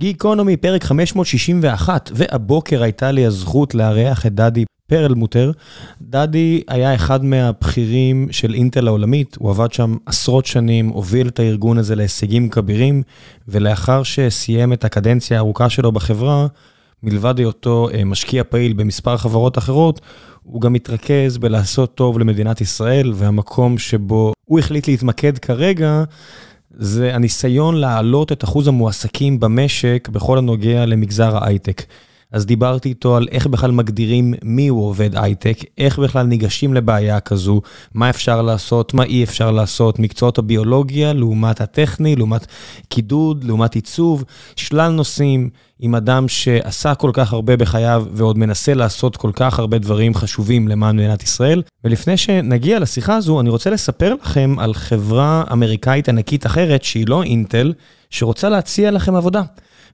גיקונומי, פרק 561, והבוקר הייתה לי הזכות לארח את דדי פרלמוטר. דדי היה אחד מהבכירים של אינטל העולמית, הוא עבד שם עשרות שנים, הוביל את הארגון הזה להישגים כבירים, ולאחר שסיים את הקדנציה הארוכה שלו בחברה, מלבד היותו משקיע פעיל במספר חברות אחרות, הוא גם מתרכז בלעשות טוב למדינת ישראל, והמקום שבו הוא החליט להתמקד כרגע, זה הניסיון להעלות את אחוז המועסקים במשק בכל הנוגע למגזר ההייטק. אז דיברתי איתו על איך בכלל מגדירים מי הוא עובד הייטק, איך בכלל ניגשים לבעיה כזו, מה אפשר לעשות, מה אי אפשר לעשות, מקצועות הביולוגיה לעומת הטכני, לעומת קידוד, לעומת עיצוב, שלל נושאים עם אדם שעשה כל כך הרבה בחייו ועוד מנסה לעשות כל כך הרבה דברים חשובים למען מדינת ישראל. ולפני שנגיע לשיחה הזו, אני רוצה לספר לכם על חברה אמריקאית ענקית אחרת, שהיא לא אינטל, שרוצה להציע לכם עבודה.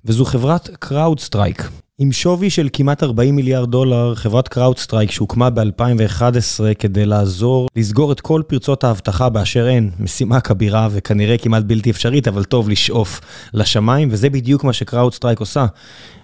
וזו חברת CrowdStrike. עם שווי של כמעט 40 מיליארד דולר, חברת CrowdStrike שהוקמה ב-2011 כדי לעזור לסגור את כל פרצות האבטחה באשר הן, משימה כבירה וכנראה כמעט בלתי אפשרית, אבל טוב לשאוף לשמיים, וזה בדיוק מה ש-CrowdStrike עושה.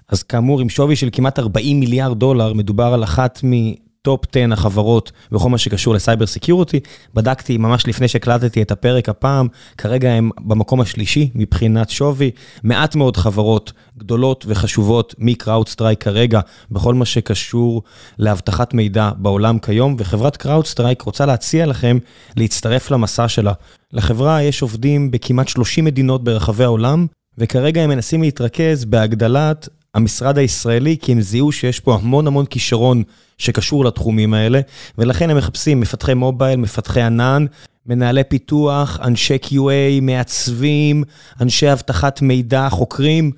אז כאמור, עם שווי של כמעט 40 מיליארד דולר, מדובר על אחת מ... top 10 החברות בכל מה שקשור ל cyber security. בדקתי ממש לפני שהקלטתי את הפרק הפעם, כרגע הם במקום השלישי מבחינת שווי. מעט מאוד חברות גדולות וחשובות מ CrowdStrike כרגע בכל מה שקשור לאבטחת מידע בעולם כיום, וחברת CrowdStrike רוצה להציע לכם להצטרף למסע שלה. לחברה יש עובדים בכמעט 30 מדינות ברחבי העולם, וכרגע הם מנסים להתרכז בהגדלת המשרד הישראלי, כי הם זיהו שיש פה המון המון כישרון שקשור לתחומים האלה, ולכן הם מחפשים מפתחי mobile, מפתחי ענן, מנהלי פיתוח, אנשי QA, מעצבים, אנשי אבטחת מידע, חוקרים,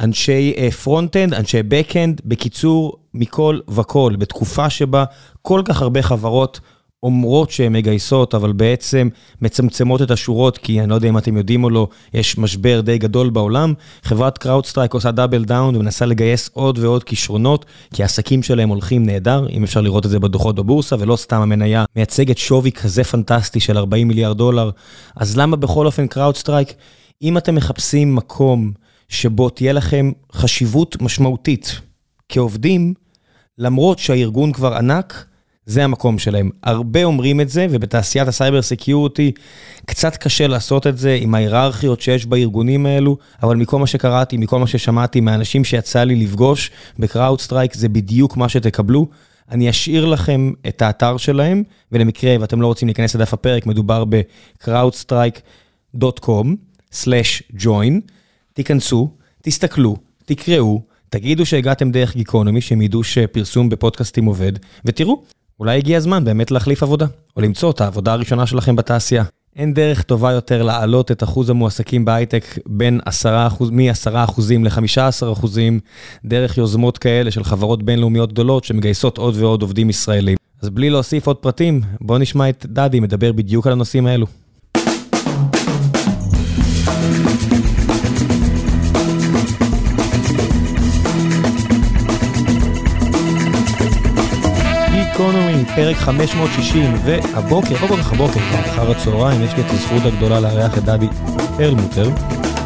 אנשי front-end, אנשי back-end, בקיצור, מכל וכל, בתקופה שבה כל כך הרבה חברות אומרות שהן מגייסות, אבל בעצם מצמצמות את השורות, כי אני לא יודע אם אתם יודעים או לא, יש משבר די גדול בעולם. חברת CrowdStrike עושה double down ומנסה לגייס עוד ועוד כישרונות, כי העסקים שלהם הולכים נהדר, אם אפשר לראות את זה בדוחות בבורסה, ולא סתם המניה מייצגת שווי כזה פנטסטי של 40 מיליארד דולר. אז למה בכל אופן CrowdStrike? אם אתם מחפשים מקום שבו תהיה לכם חשיבות משמעותית כעובדים, למרות שהארגון כבר ענק, זה המקום שלהם. הרבה אומרים את זה, ובתעשיית ה cyber security קצת קשה לעשות את זה עם ההיררכיות שיש בארגונים האלו, אבל מכל מה שקראתי, מכל מה ששמעתי מהאנשים שיצא לי לפגוש ב CrowdStrike, זה בדיוק מה שתקבלו. אני אשאיר לכם את האתר שלהם, ולמקרה ואתם לא רוצים להיכנס לדף הפרק, מדובר ב-crowdstrike.com/join. תיכנסו, תסתכלו, תקראו, תגידו שהגעתם דרך גיקונומי, שהם ידעו שפרסום בפודקאסטים עובד, ותראו, אולי הגיע הזמן באמת להחליף עבודה, או למצוא את העבודה הראשונה שלכם בתעשייה. אין דרך טובה יותר להעלות את אחוז המועסקים בהייטק בין 10%, מ-10% ל-15% דרך יוזמות כאלה של חברות בינלאומיות גדולות שמגייסות עוד ועוד עובדים ישראלים. אז בלי להוסיף עוד פרטים, בואו נשמע את דדי מדבר בדיוק על הנושאים האלו. גיקונומי, פרק 560, והבוקר, לא כל כך הבוקר, אחר הצהריים, יש לי את הזכות הגדולה לארח את דדי פרלמוטר.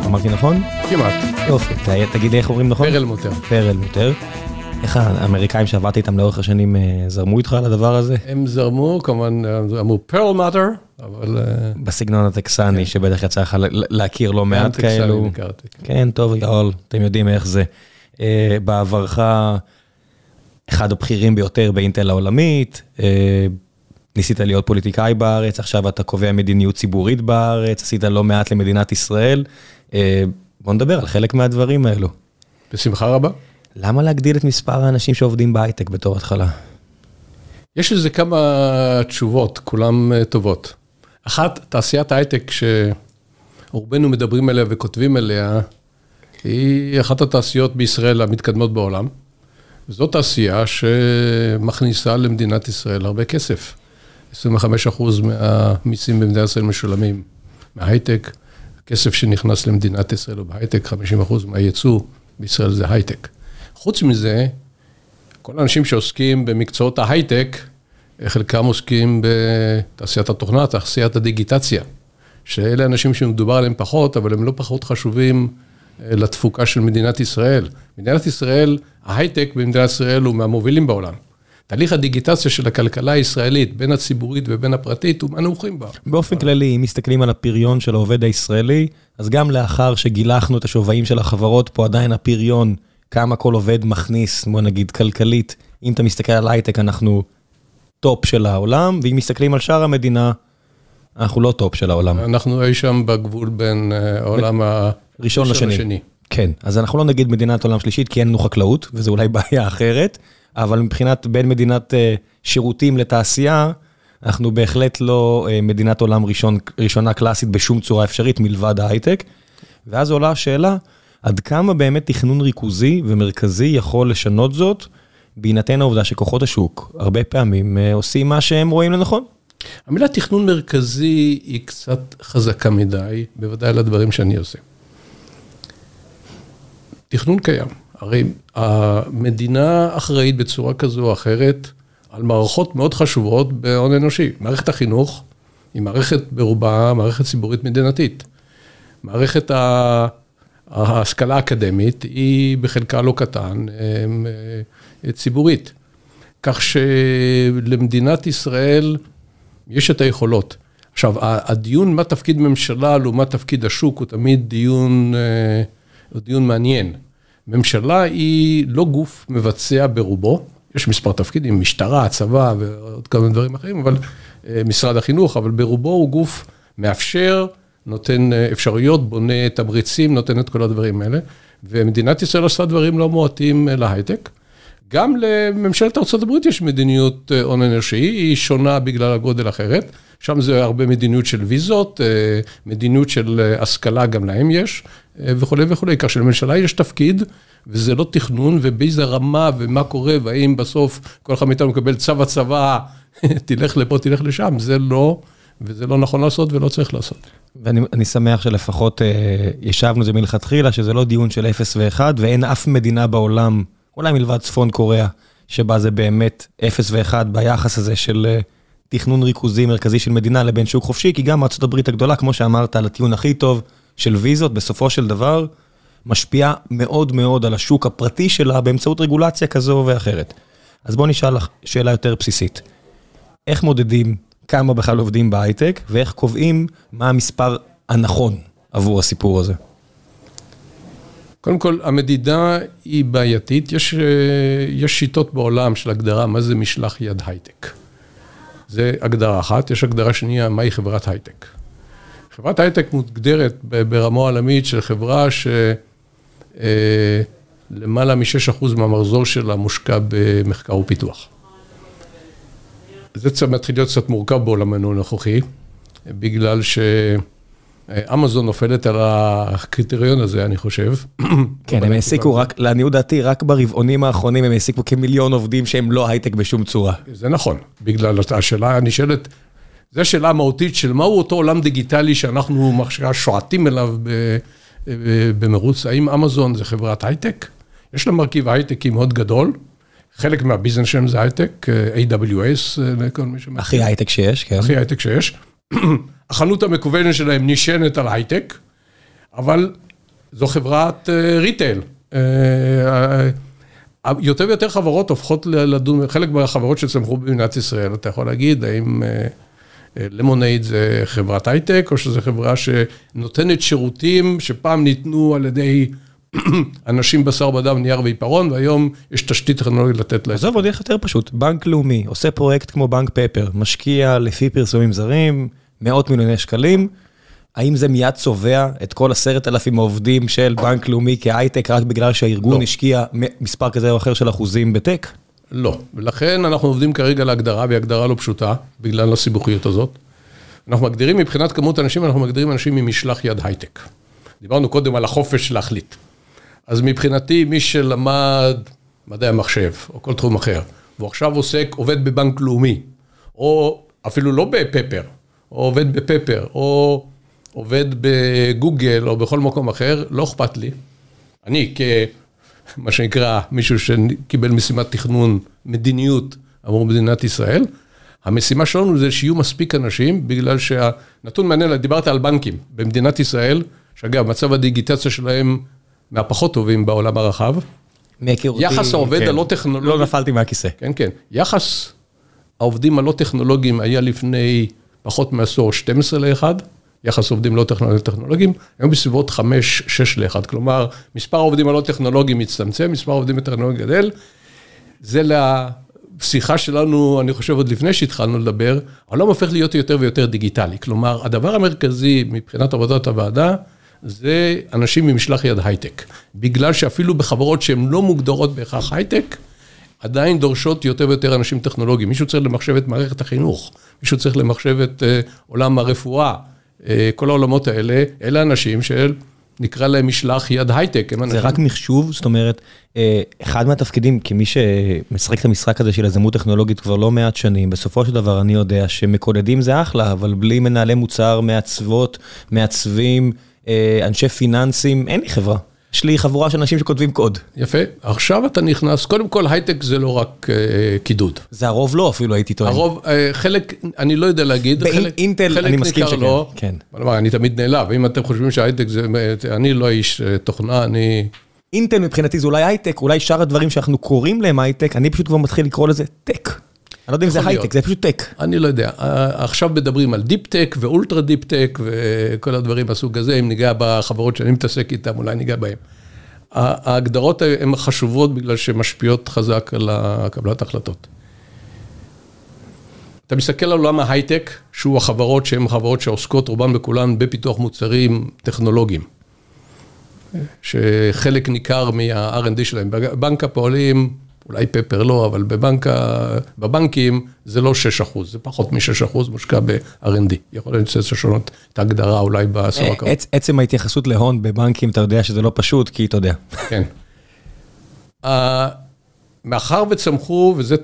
אמרתי נכון? כמעט. יופי, תגיד לי איך אומרים נכון? פרלמוטר. פרלמוטר. איך האמריקאים שעבדתי איתם לאורך השנים זרמו איתך על הדבר הזה? הם זרמו, כמובן, אמרו פרלמוטר, אבל... בסגנון הטקסני, שבטח יצא לך להכיר לא מעט כאלו. כן, טוב, y'all, אתם יודעים איך זה. בעברך... אחד הבכירים ביותר באינטל העולמית, ניסית להיות פוליטיקאי בארץ, עכשיו אתה קובע מדיניות ציבורית בארץ, עשית לא מעט למדינת ישראל. בוא נדבר על חלק מהדברים האלו. בשמחה רבה. למה להגדיל את מספר האנשים שעובדים בהייטק בתור התחלה? יש לזה כמה תשובות, כולן טובות. אחת, תעשיית ההייטק שרובנו מדברים עליה וכותבים עליה, היא אחת התעשיות בישראל המתקדמות בעולם. זאת תעשייה שמכניסה למדינת ישראל הרבה כסף. 25% מהמיסים במדינת ישראל משולמים מההייטק, כסף שנכנס למדינת ישראל הוא בהייטק, 50% מהייצוא בישראל זה הייטק. חוץ מזה, כל האנשים שעוסקים במקצועות ההייטק, חלקם עוסקים בתעשיית התוכנה, תעשיית הדיגיטציה, שאלה אנשים שמדובר עליהם פחות, אבל הם לא פחות חשובים לתפוקה של מדינת ישראל. מדינת ישראל, ההייטק במדינת ישראל הוא מהמובילים בעולם. תהליך הדיגיטציה של הכלכלה הישראלית, בין הציבורית ובין הפרטית, הוא מהנמוכים בה. באופן כללי, אם מסתכלים על הפריון של העובד הישראלי, אז גם לאחר שגילחנו את השווים של החברות, פה עדיין הפריון, כמה כל עובד מכניס, בוא נגיד כלכלית, אם אתה מסתכל על הייטק, אנחנו top של העולם, ואם מסתכלים על שאר המדינה, אנחנו לא top של העולם. אנחנו אי שם בגבול בין אה, העולם הראשון לשני. כן, אז אנחנו לא נגיד מדינת עולם שלישית, כי אין לנו חקלאות, וזו אולי בעיה אחרת. אבל מבחינת בין מדינת אה, שירותים לתעשייה, אנחנו בהחלט לא אה, מדינת עולם ראשון, ראשונה קלאסית בשום צורה אפשרית מלבד ההייטק. ואז עולה השאלה, עד כמה באמת תכנון ריכוזי ומרכזי יכול לשנות זאת, בהינתן העובדה שכוחות השוק הרבה פעמים אה, עושים מה שהם רואים לנכון. המילה תכנון מרכזי היא קצת חזקה מדי, בוודאי לדברים שאני עושה. תכנון קיים. הרי המדינה אחראית בצורה כזו או אחרת על מערכות מאוד חשובות בהון אנושי. מערכת החינוך היא מערכת ברובה, מערכת ציבורית מדינתית. מערכת ההשכלה האקדמית היא בחלקה לא קטן אה, ציבורית. כך שלמדינת ישראל יש את היכולות. עכשיו, הדיון מה תפקיד ממשלה לעומת תפקיד השוק הוא תמיד דיון, אה, דיון מעניין. ממשלה היא לא גוף מבצע ברובו, יש מספר תפקידים, משטרה, צבא ועוד כמה דברים אחרים, אבל אה, משרד החינוך, אבל ברובו הוא גוף מאפשר, נותן אה, אפשרויות, בונה תמריצים, נותן את כל הדברים האלה. ומדינת ישראל עושה דברים לא מועטים אה, להייטק. גם לממשלת ארה"ב יש מדיניות הון אנושי, היא שונה בגלל הגודל אחרת. שם זה הרבה מדיניות של ויזות, מדיניות של השכלה, גם להם יש, וכולי וכולי. כך שלממשלה יש תפקיד, וזה לא תכנון, ובאיזה רמה, ומה קורה, והאם בסוף כל אחד מאיתנו מקבל צו הצבא, תלך לפה, תלך לשם, זה לא, וזה לא נכון לעשות ולא צריך לעשות. ואני שמח שלפחות אה, ישבנו זה מלכתחילה, שזה לא דיון של 0 ו-1, ואין אף מדינה בעולם, אולי מלבד צפון קוריאה, שבה זה באמת 0 ו-1 ביחס הזה של אה, תכנון ריכוזי מרכזי של מדינה לבין שוק חופשי, כי גם ארה"ב הגדולה, כמו שאמרת, על הטיעון הכי טוב של ויזות, בסופו של דבר, משפיעה מאוד מאוד על השוק הפרטי שלה באמצעות רגולציה כזו ואחרת. אז בוא נשאל לך שאלה יותר בסיסית. איך מודדים כמה בכלל עובדים בהייטק, ואיך קובעים מה המספר הנכון עבור הסיפור הזה? קודם כל, המדידה היא בעייתית. יש, יש שיטות בעולם של הגדרה מה זה משלח יד הייטק. זה הגדרה אחת, יש הגדרה שנייה, מהי חברת הייטק. חברת הייטק מוגדרת ברמה עולמית של חברה שלמעלה מ-6% מהמחזור שלה מושקע במחקר ופיתוח. זה מתחיל להיות קצת מורכב בעולמנו הנוכחי, בגלל שאמזון נופלת על הקריטריון הזה, אני חושב. כן, הם העסיקו רק, לעניות דעתי, רק ברבעונים האחרונים הם העסיקו כמיליון עובדים שהם לא הייטק בשום צורה. זה נכון, בגלל השאלה הנשאלת, זו שאלה מהותית של מהו אותו עולם דיגיטלי שאנחנו שועטים אליו במרוץ. האם אמזון זה חברת הייטק? יש לה מרכיב הייטקי מאוד גדול. חלק מה business שלהם זה הייטק, AWS, לכל מי שמכיר. הכי הייטק שיש, כן. הכי הייטק שיש. החנות המקוונת שלהם נשענת על הייטק, אבל זו חברת retail. יותר ויותר חברות הופכות לדון, חלק מהחברות שצמחו במדינת ישראל, אתה יכול להגיד, האם למונייד זה חברת הייטק, או שזו חברה שנותנת שירותים שפעם ניתנו על ידי אנשים בשר בדם, נייר ועיפרון, והיום יש תשתית טכנולוגית לתת להם. עזוב, עוד איך יותר פשוט, בנק לאומי עושה פרויקט כמו בנק פפר, משקיע לפי פרסומים זרים, מאות מיליוני שקלים, האם זה מיד צובע את כל עשרת אלפים העובדים של בנק לאומי כהייטק, רק בגלל שהארגון לא. השקיע מספר כזה או אחר של אחוזים ב tech? לא, ולכן אנחנו עובדים כרגע להגדרה, והיא הגדרה לא פשוטה, בגלל הסיבוכיות הזאת. אנחנו מגדירים מבחינת כמות אנשים, אנחנו מגדירים אנשים ממשלח יד הייטק. דיברנו קודם על החופש להחליט. אז מבחינתי, מי שלמד מדעי המחשב, או כל תחום אחר, והוא עכשיו עוסק, עובד בבנק לאומי, או אפילו לא בפפר, או עובד בפפר, או עובד בגוגל, או בכל מקום אחר, לא אכפת לי. אני כ... מה שנקרא, מישהו שקיבל משימת תכנון, מדיניות עבור מדינת ישראל. המשימה שלנו זה שיהיו מספיק אנשים, בגלל שהנתון מעניין, דיברת על בנקים במדינת ישראל, שאגב, מצב הדיגיטציה שלהם מהפחות טובים בעולם הרחב. מהיכרותי, יחס העובד כן. הלא טכנולוגי. לא נפלתי מהכיסא. כן, כן. יחס העובדים הלא טכנולוגיים היה לפני פחות מעשור 12 ל-1, יחס עובדים לא טכנולוגיים, היום בסביבות 5-6 ל-1. כלומר, מספר העובדים הלא טכנולוגיים מצטמצם, מספר העובדים הטכנולוגיים גדל. זה לשיחה שלנו, אני חושב, עוד לפני שהתחלנו לדבר, העולם הופך להיות יותר ויותר דיגיטלי. כלומר, הדבר המרכזי מבחינת עבודת הוועדה, זה אנשים ממשלח יד הייטק. בגלל שאפילו בחברות שהן לא מוגדרות בהכרח הייטק, עדיין דורשות יותר ויותר אנשים טכנולוגיים. מישהו צריך למחשב את מערכת החינוך, מישהו צריך למחשב את uh, עולם הרפואה, uh, כל העולמות האלה, אלה אנשים של, נקרא להם משלח יד הייטק. זה אנשים... רק מחשוב, זאת אומרת, אה, אחד מהתפקידים, כמי שמשחק את המשחק הזה של יזמות טכנולוגית כבר לא מעט שנים, בסופו של דבר אני יודע שמקודדים זה אחלה, אבל בלי מנהלי מוצר, מעצבות, מעצבים, אנשי פיננסים, אין לי חברה. יש לי חבורה של אנשים שכותבים קוד. יפה, עכשיו אתה נכנס, קודם כל הייטק זה לא רק אה, קידוד. זה הרוב לא אפילו הייתי טוען. הרוב, אה, חלק, אני לא יודע להגיד, באינטל חלק אני מסכים שכן, לא. כן. כלומר, אני תמיד נעלב, אם אתם חושבים שהייטק זה, אני לא איש אה, תוכנה, אני... אינטל מבחינתי זה אולי הייטק, אולי שאר הדברים שאנחנו קוראים להם הייטק, אני פשוט כבר מתחיל לקרוא לזה tech. אני לא יודע אם זה הייטק, זה פשוט tech. אני לא יודע. עכשיו מדברים על deep tech ו ultra deep tech וכל הדברים מהסוג הזה, אם ניגע בחברות שאני מתעסק איתן, אולי ניגע בהן. ההגדרות הן חשובות בגלל שהן משפיעות חזק על קבלת החלטות. אתה מסתכל על עולם ההייטק, שהוא החברות שהן חברות שעוסקות רובן בכולן בפיתוח מוצרים טכנולוגיים. שחלק ניכר מה-R&D שלהם. בבנק הפועלים, אולי פפר לא, אבל בבנק, בבנקים זה לא 6 אחוז, זה פחות מ-6 אחוז מושקע ב-R&D. יכול להיות שצריך לשנות את ההגדרה אולי בעשור הקרוב. עצם ההתייחסות להון בבנקים, אתה יודע שזה לא פשוט, כי אתה יודע. כן. מאחר וצמחו, וזו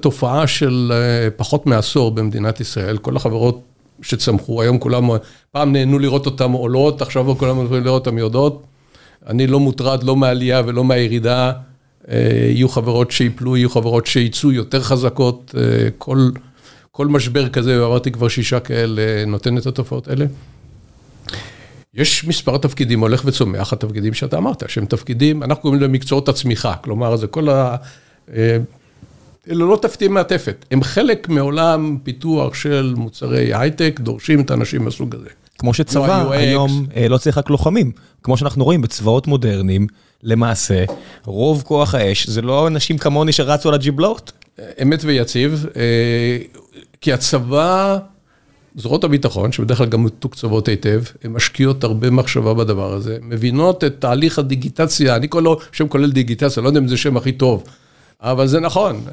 תופעה של פחות מעשור במדינת ישראל, כל החברות שצמחו, היום כולם, פעם נהנו לראות אותן עולות, עכשיו כולם יכולים לראות אותן יורדות. אני לא מוטרד לא מהעלייה ולא מהירידה. יהיו חברות שיפלו, יהיו חברות שייצאו יותר חזקות, כל, כל משבר כזה, ועברתי כבר שישה כאלה, נותן את התופעות האלה. יש מספר תפקידים הולך וצומח, התפקידים שאתה אמרת, שהם תפקידים, אנחנו קוראים להם מקצועות הצמיחה, כלומר, זה כל ה... אלו לא תפקידים מעטפת, הם חלק מעולם פיתוח של מוצרי הייטק, דורשים את האנשים מהסוג הזה. כמו שצבא היום לא צריך רק לוחמים, כמו שאנחנו רואים בצבאות מודרניים, למעשה, רוב כוח האש זה לא אנשים כמוני שרצו על הג'יבלאות. אמת ויציב, כי הצבא, זרועות הביטחון, שבדרך כלל גם מתוקצבות היטב, הן משקיעות הרבה מחשבה בדבר הזה, מבינות את תהליך הדיגיטציה, אני קורא לו שם כולל דיגיטציה, לא יודע אם זה שם הכי טוב, אבל זה נכון.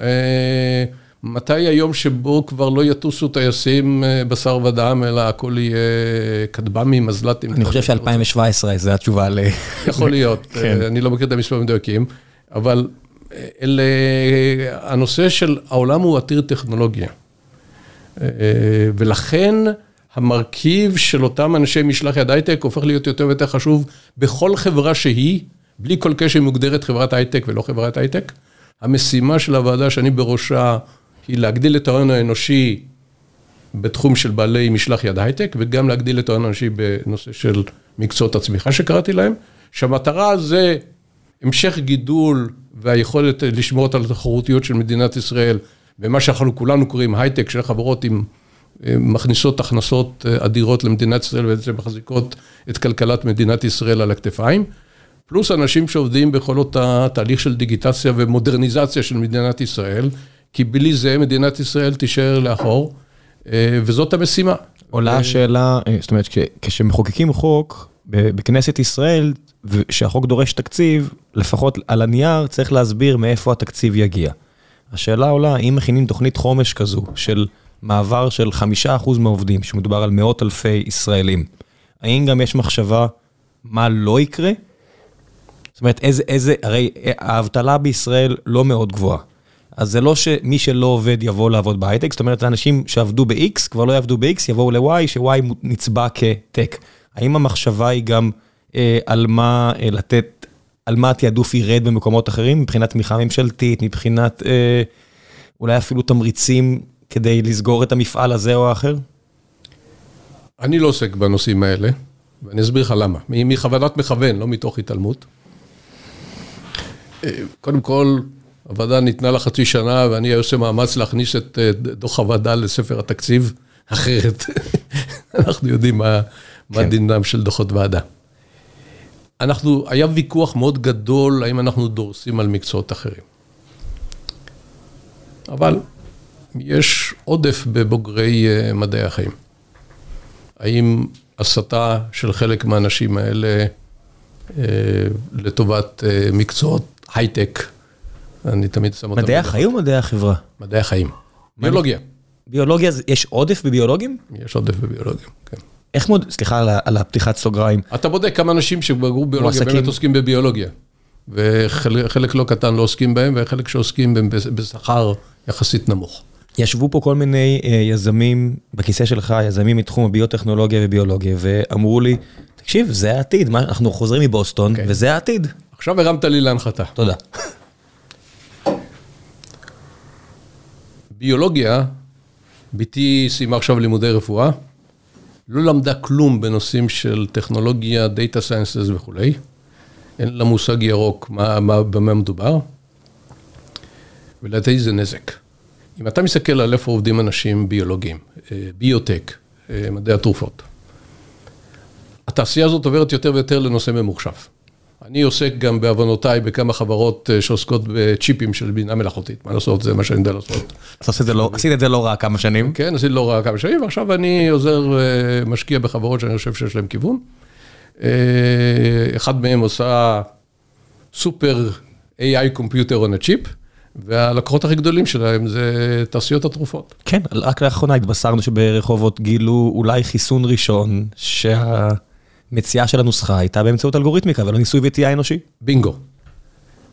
מתי היום שבו כבר לא יטוסו טייסים בשר ודם, אלא הכל יהיה כטב"מים, מזל"טים? אני חושב ש-2017 זה התשובה ל... יכול להיות, אני לא מכיר את המספרים המדויקים, אבל אלה, הנושא של העולם הוא עתיר טכנולוגיה. ולכן המרכיב של אותם אנשי משלח יד הייטק הופך להיות יותר ויותר חשוב בכל חברה שהיא, בלי כל קשר מוגדרת חברת הייטק ולא חברת הייטק. המשימה של הוועדה שאני בראשה היא להגדיל את ההון האנושי בתחום של בעלי משלח יד הייטק, וגם להגדיל את ההון האנושי בנושא של מקצועות הצמיחה שקראתי להם, שהמטרה זה המשך גידול והיכולת לשמור על התחרותיות של מדינת ישראל, במה שאנחנו כולנו קוראים הייטק, של חברות עם מכניסות הכנסות אדירות למדינת ישראל, ובעצם מחזיקות את כלכלת מדינת ישראל על הכתפיים. פלוס אנשים שעובדים בכל אותה תהליך של דיגיטציה ומודרניזציה של מדינת ישראל, כי בלי זה מדינת ישראל תישאר לאחור, וזאת המשימה. עולה השאלה, זאת אומרת, כשמחוקקים חוק בכנסת ישראל, שהחוק דורש תקציב, לפחות על הנייר צריך להסביר מאיפה התקציב יגיע. השאלה עולה, אם מכינים תוכנית חומש כזו, של מעבר של חמישה אחוז מהעובדים, שמדובר על מאות אלפי ישראלים, האם גם יש מחשבה מה לא יקרה? זאת אומרת, איזה, איזה, הרי האבטלה בישראל לא מאוד גבוהה. אז זה לא שמי שלא עובד יבוא לעבוד בהייטק, זאת אומרת, האנשים שעבדו ב-X כבר לא יעבדו ב-X, יבואו ל-Y, ש-Y נצבע כטק. האם המחשבה היא גם אה, על מה אה, לתת, על מה התעדוף ירד במקומות אחרים, מבחינת תמיכה ממשלתית, מבחינת אה, אולי אפילו תמריצים כדי לסגור את המפעל הזה או האחר? אני לא עוסק בנושאים האלה, ואני אסביר לך למה. מחוונת מכוון, לא מתוך התעלמות. קודם כל, הוועדה ניתנה לה חצי שנה, ואני עושה מאמץ להכניס את אה, דוח הוועדה לספר התקציב, אחרת אנחנו יודעים מה, כן. מה דינם של דוחות ועדה. אנחנו, היה ויכוח מאוד גדול האם אנחנו דורסים על מקצועות אחרים. אבל יש עודף בבוגרי אה, מדעי החיים. האם הסתה של חלק מהאנשים האלה אה, לטובת מקצועות הייטק, אני תמיד שם אותם. מדעי החיים או מדעי החברה? מדעי החיים. ביולוגיה. ביולוגיה, יש עודף בביולוגים? יש עודף בביולוגיה, כן. איך מאוד, סליחה על הפתיחת סוגריים. אתה בודק כמה אנשים שבגרו ביולוגיה באמת עוסקים בביולוגיה. וחלק לא קטן לא עוסקים בהם, וחלק שעוסקים בהם בשכר יחסית נמוך. ישבו פה כל מיני אה, יזמים בכיסא שלך, יזמים מתחום הביוטכנולוגיה וביולוגיה, ואמרו לי, תקשיב, זה העתיד, אנחנו חוזרים מבוסטון, okay. וזה העתיד. עכשיו הרמת לי להנחתה. תודה. ביולוגיה, בתי סיימה עכשיו לימודי רפואה, לא למדה כלום בנושאים של טכנולוגיה, data sciences וכולי, אין לה מושג ירוק מה, מה, במה מדובר, ולדעתי זה נזק. אם אתה מסתכל על איפה עובדים אנשים ביולוגיים, אה, ביוטק, אה, מדעי התרופות, התעשייה הזאת עוברת יותר ויותר לנושא ממוחשב. אני עוסק גם בעוונותיי בכמה חברות אה, שעוסקות בצ'יפים של בינה מלאכותית, מה לעשות, זה מה שאני יודע לעשות. לא- עשית את זה לא רע כמה שנים. כן, עשיתי לא רע כמה שנים, ועכשיו אני עוזר, אה, משקיע בחברות שאני חושב שיש להן כיוון. אה, אחד מהם עושה סופר AI קומפיוטר on a chip, והלקוחות הכי גדולים שלהם זה תעשיות התרופות. כן, רק לאחרונה התבשרנו שברחובות גילו אולי חיסון ראשון, שה... מציאה של הנוסחה הייתה באמצעות אלגוריתמיקה ולא ניסוי וטעייה אנושי. בינגו.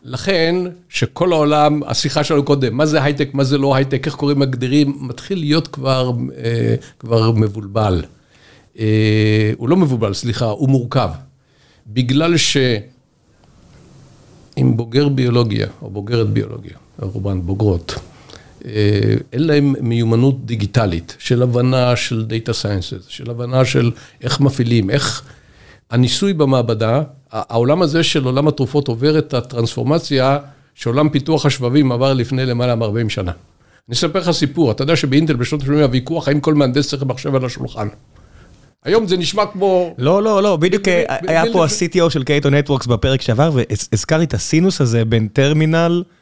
לכן, שכל העולם, השיחה שלנו קודם, מה זה הייטק, מה זה לא הייטק, איך קוראים מגדירים, מתחיל להיות כבר, אה, כבר מבולבל. אה, הוא לא מבולבל, סליחה, הוא מורכב. בגלל שאם בוגר ביולוגיה, או בוגרת ביולוגיה, רובן בוגרות, אה, אין להם מיומנות דיגיטלית של הבנה של data sciences, של הבנה של איך מפעילים, איך הניסוי במעבדה, העולם הזה של עולם התרופות עובר את הטרנספורמציה שעולם פיתוח השבבים עבר לפני למעלה מ-40 שנה. אני אספר לך סיפור, אתה יודע שבאינטל בשנות ה-80 הוויכוח האם כל מהנדס צריך מחשב על השולחן. היום זה נשמע כמו... לא, לא, לא, בדיוק היה פה ה-CTO של Cato Networks בפרק שעבר, והזכרתי את הסינוס הזה בין טרמינל אה,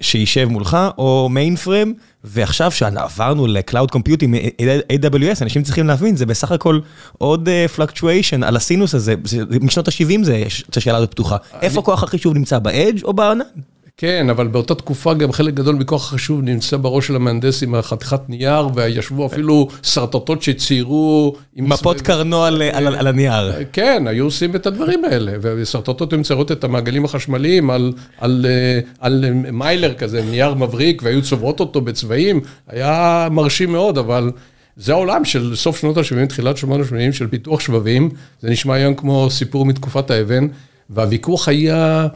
שישב מולך, או mainframe, ועכשיו שעברנו ל-Cloud Computing, AWS, אנשים צריכים להבין, זה בסך הכל עוד fluctuation אה, על הסינוס הזה, משנות ה-70 זה, השאלה הזאת פתוחה. איפה כוח החישוב נמצא, ב edge או בענן? כן, אבל באותה תקופה גם חלק גדול מכוח החישוב נמצא בראש של המהנדס עם החתיכת נייר, וישבו אפילו שרטוטות שציירו... מפות קרנו על, על, על הנייר. כן, היו עושים את הדברים האלה, ושרטוטות היו מציירות את המעגלים החשמליים על, על, על מיילר כזה, נייר מבריק, והיו צובעות אותו בצבעים, היה מרשים מאוד, אבל... זה העולם של סוף שנות ה-70, תחילת שנות ה-80, של פיתוח שבבים, זה נשמע היום כמו סיפור מתקופת האבן, והוויכוח היה...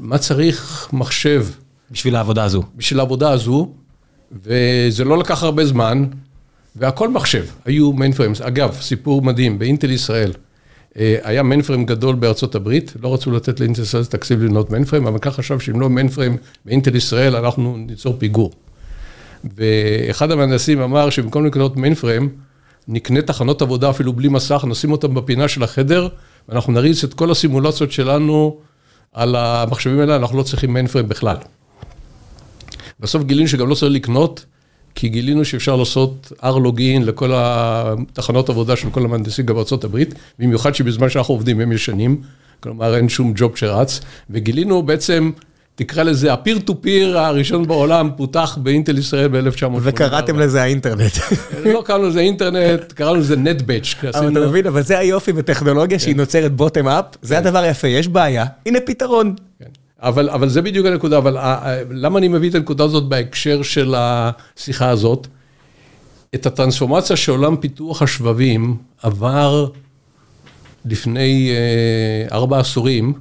מה צריך מחשב? בשביל העבודה הזו. בשביל העבודה הזו, וזה לא לקח הרבה זמן, והכל מחשב, היו mainframes. אגב, סיפור מדהים, באינטל ישראל, אה, היה mainframe גדול בארצות הברית, לא רצו לתת לאינטל ישראל תקציב לבנות mainframe, אבל כך חשב שאם לא mainframe באינטל ישראל, אנחנו ניצור פיגור. ואחד המהנדסים אמר שבמקום לקנות mainframe, נקנה תחנות עבודה אפילו בלי מסך, נשים אותם בפינה של החדר, ואנחנו נריץ את כל הסימולציות שלנו על המחשבים האלה, אנחנו לא צריכים מיינפריים בכלל. בסוף גילינו שגם לא צריך לקנות, כי גילינו שאפשר לעשות R-Login לכל התחנות עבודה של כל המהנדסים גם הברית, במיוחד שבזמן שאנחנו עובדים הם ישנים, כלומר אין שום ג'וב שרץ, וגילינו בעצם תקרא לזה, הפיר טו פיר הראשון בעולם פותח באינטל ישראל ב-1984. וקראתם לזה האינטרנט. לא קראנו לזה אינטרנט, קראנו לזה נטבץ'. אבל אתה מבין, אבל זה היופי בטכנולוגיה שהיא כן. נוצרת בוטם אפ, זה כן. הדבר היפה, יש בעיה, הנה פתרון. כן. אבל, אבל זה בדיוק הנקודה, אבל אה, אה, למה אני מביא את הנקודה הזאת בהקשר של השיחה הזאת? את הטרנספורמציה שעולם פיתוח השבבים עבר לפני אה, ארבע עשורים,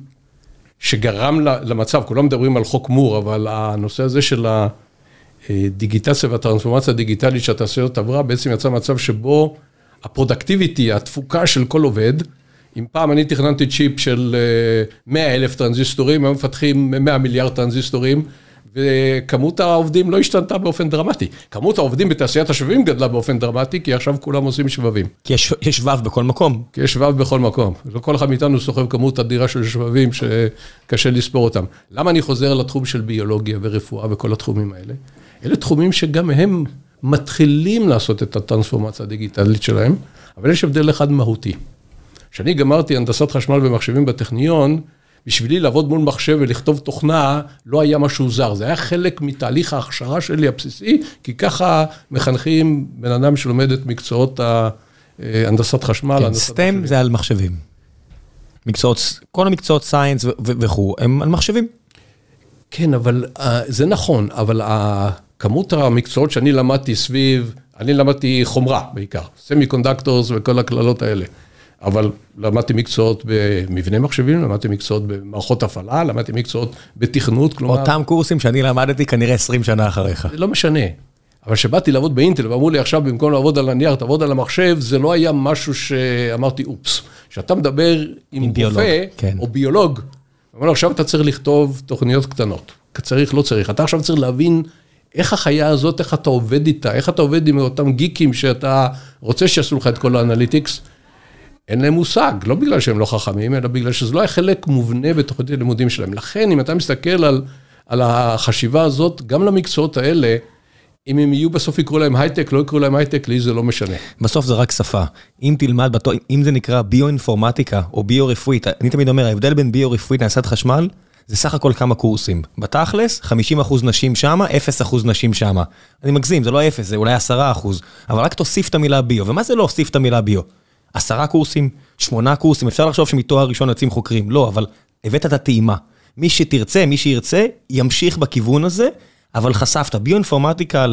שגרם למצב, כולם מדברים על חוק מור, אבל הנושא הזה של הדיגיטציה והטרנספורמציה הדיגיטלית שהתעשיות עברה, בעצם יצא מצב שבו ה productivity, התפוקה של כל עובד, אם פעם אני תכננתי צ'יפ של 100 אלף טרנזיסטורים, היום מפתחים 100 מיליארד טרנזיסטורים, וכמות העובדים לא השתנתה באופן דרמטי. כמות העובדים בתעשיית השבבים גדלה באופן דרמטי, כי עכשיו כולם עושים שבבים. כי יש שבב בכל מקום. כי יש שבב בכל מקום. לא כל אחד מאיתנו סוחב כמות אדירה של שבבים שקשה לספור אותם. למה אני חוזר לתחום של ביולוגיה ורפואה וכל התחומים האלה? אלה תחומים שגם הם מתחילים לעשות את הטרנספורמציה הדיגיטלית שלהם, אבל יש הבדל אחד מהותי. כשאני גמרתי הנדסת חשמל ומחשבים בטכניון, בשבילי לעבוד מול מחשב ולכתוב תוכנה, לא היה משהו זר. זה היה חלק מתהליך ההכשרה שלי הבסיסי, כי ככה מחנכים בן אדם שלומד את מקצועות הנדסת חשמל. כן, סטם זה על מחשבים. מקצועות, כל המקצועות סיינס וכו', הם על מחשבים. כן, אבל זה נכון, אבל כמות המקצועות שאני למדתי סביב, אני למדתי חומרה בעיקר, semiconductors וכל הקללות האלה. אבל למדתי מקצועות במבנה מחשבים, למדתי מקצועות במערכות הפעלה, למדתי מקצועות בתכנות, כלומר... אותם קורסים שאני למדתי כנראה 20 שנה אחריך. זה לא משנה. אבל כשבאתי לעבוד באינטל ואמרו לי עכשיו במקום לעבוד על הנייר, תעבוד על המחשב, זה לא היה משהו שאמרתי אופס. כשאתה מדבר עם, עם רופא כן. או ביולוג, אמרו לו עכשיו אתה צריך לכתוב תוכניות קטנות. צריך, לא צריך. אתה עכשיו צריך להבין איך החיה הזאת, איך אתה עובד איתה, איך אתה עובד עם אותם גיקים שאתה רוצה שיעשו לך את כל ה analytics. אין להם מושג, לא בגלל שהם לא חכמים, אלא בגלל שזה לא היה חלק מובנה בתוכנית הלימודים שלהם. לכן, אם אתה מסתכל על, על החשיבה הזאת, גם למקצועות האלה, אם הם יהיו בסוף יקראו להם הייטק, לא יקראו להם הייטק, לי זה לא משנה. בסוף זה רק שפה. אם תלמד, בתו, אם זה נקרא ביו-אינפורמטיקה או ביו-רפואית, אני תמיד אומר, ההבדל בין ביו-רפואית להנדסת חשמל, זה סך הכל כמה קורסים. בתכלס, 50% נשים שמה, 0% נשים שמה. אני מגזים, זה לא 0, זה אולי 10%, אבל רק תוסיף את המילה ביו. ומה זה לא הוסיף את המילה ביו? עשרה קורסים, שמונה קורסים, אפשר לחשוב שמתואר ראשון יוצאים חוקרים, לא, אבל הבאת את הטעימה. מי שתרצה, מי שירצה, ימשיך בכיוון הזה, אבל חשפת, ביואינפורמטיקה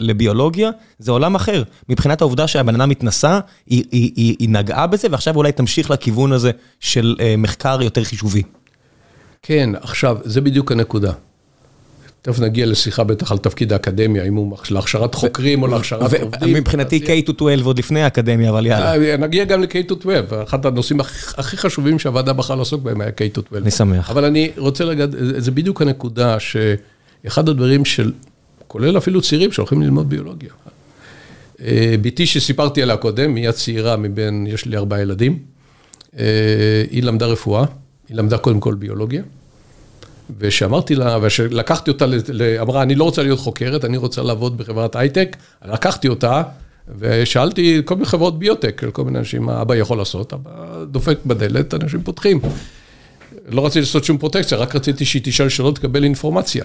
לביולוגיה, זה עולם אחר. מבחינת העובדה שהבן אדם התנסה, היא, היא, היא, היא נגעה בזה, ועכשיו אולי תמשיך לכיוון הזה של אה, מחקר יותר חישובי. כן, עכשיו, זה בדיוק הנקודה. תכף נגיע לשיחה בטח על תפקיד האקדמיה, אם הוא להכשרת חוקרים או להכשרת עובדים. מבחינתי K-12 עוד לפני האקדמיה, אבל יאללה. אה, נגיע גם ל-K-12, אחד הנושאים הכי חשובים שהוועדה בחרה לעסוק בהם היה K-12. אני שמח. אבל אני רוצה להגיד, זה בדיוק הנקודה שאחד הדברים של, כולל אפילו צעירים שהולכים ללמוד ביולוגיה. אה, בתי שסיפרתי עליה קודם, היא הצעירה מבין, יש לי ארבעה ילדים, אה, היא למדה רפואה, היא למדה קודם כל ביולוגיה. ושאמרתי לה, ושלקחתי אותה, אמרה, אני לא רוצה להיות חוקרת, אני רוצה לעבוד בחברת הייטק, לקחתי אותה, ושאלתי כל מיני חברות ביוטק, כל מיני אנשים, מה אבא יכול לעשות, אבא דופק בדלת, אנשים פותחים. לא רציתי לעשות שום פרוטקציה, רק רציתי שהיא תשאל שאלות, תקבל אינפורמציה.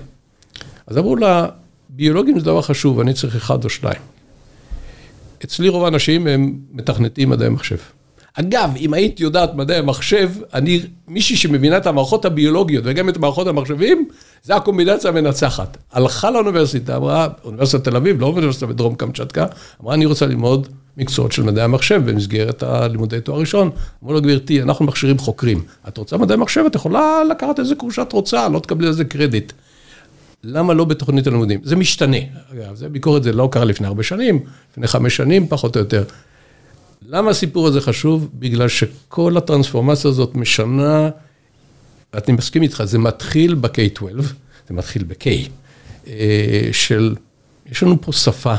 אז אמרו לה, ביולוגים זה דבר חשוב, אני צריך אחד או שניים. אצלי רוב האנשים הם מתכנתים מדעי מחשב. אגב, אם היית יודעת מדעי המחשב, אני, מישהי שמבינה את המערכות הביולוגיות וגם את מערכות המחשבים, זה הקומבינציה המנצחת. הלכה לאוניברסיטה, אמרה, אוניברסיטת תל אביב, לא אוניברסיטה בדרום קמצ'טקה, אמרה, אני רוצה ללמוד מקצועות של מדעי המחשב במסגרת הלימודי תואר ראשון. אמרו לו, גברתי, אנחנו מכשירים חוקרים. את רוצה מדעי מחשב, את יכולה לקחת איזה קורס שאת רוצה, לא תקבלי איזה קרדיט. למה לא בתוכנית הלימודים? זה משתנה. אגב, זה ביקורת, זה לא קרה לפני הרבה שנים, לפני חמש שנים, פחות או יותר. למה הסיפור הזה חשוב? בגלל שכל הטרנספורמציה הזאת משנה, אני מסכים איתך, זה מתחיל ב-K-12, זה מתחיל ב-K, אה, של, יש לנו פה שפה.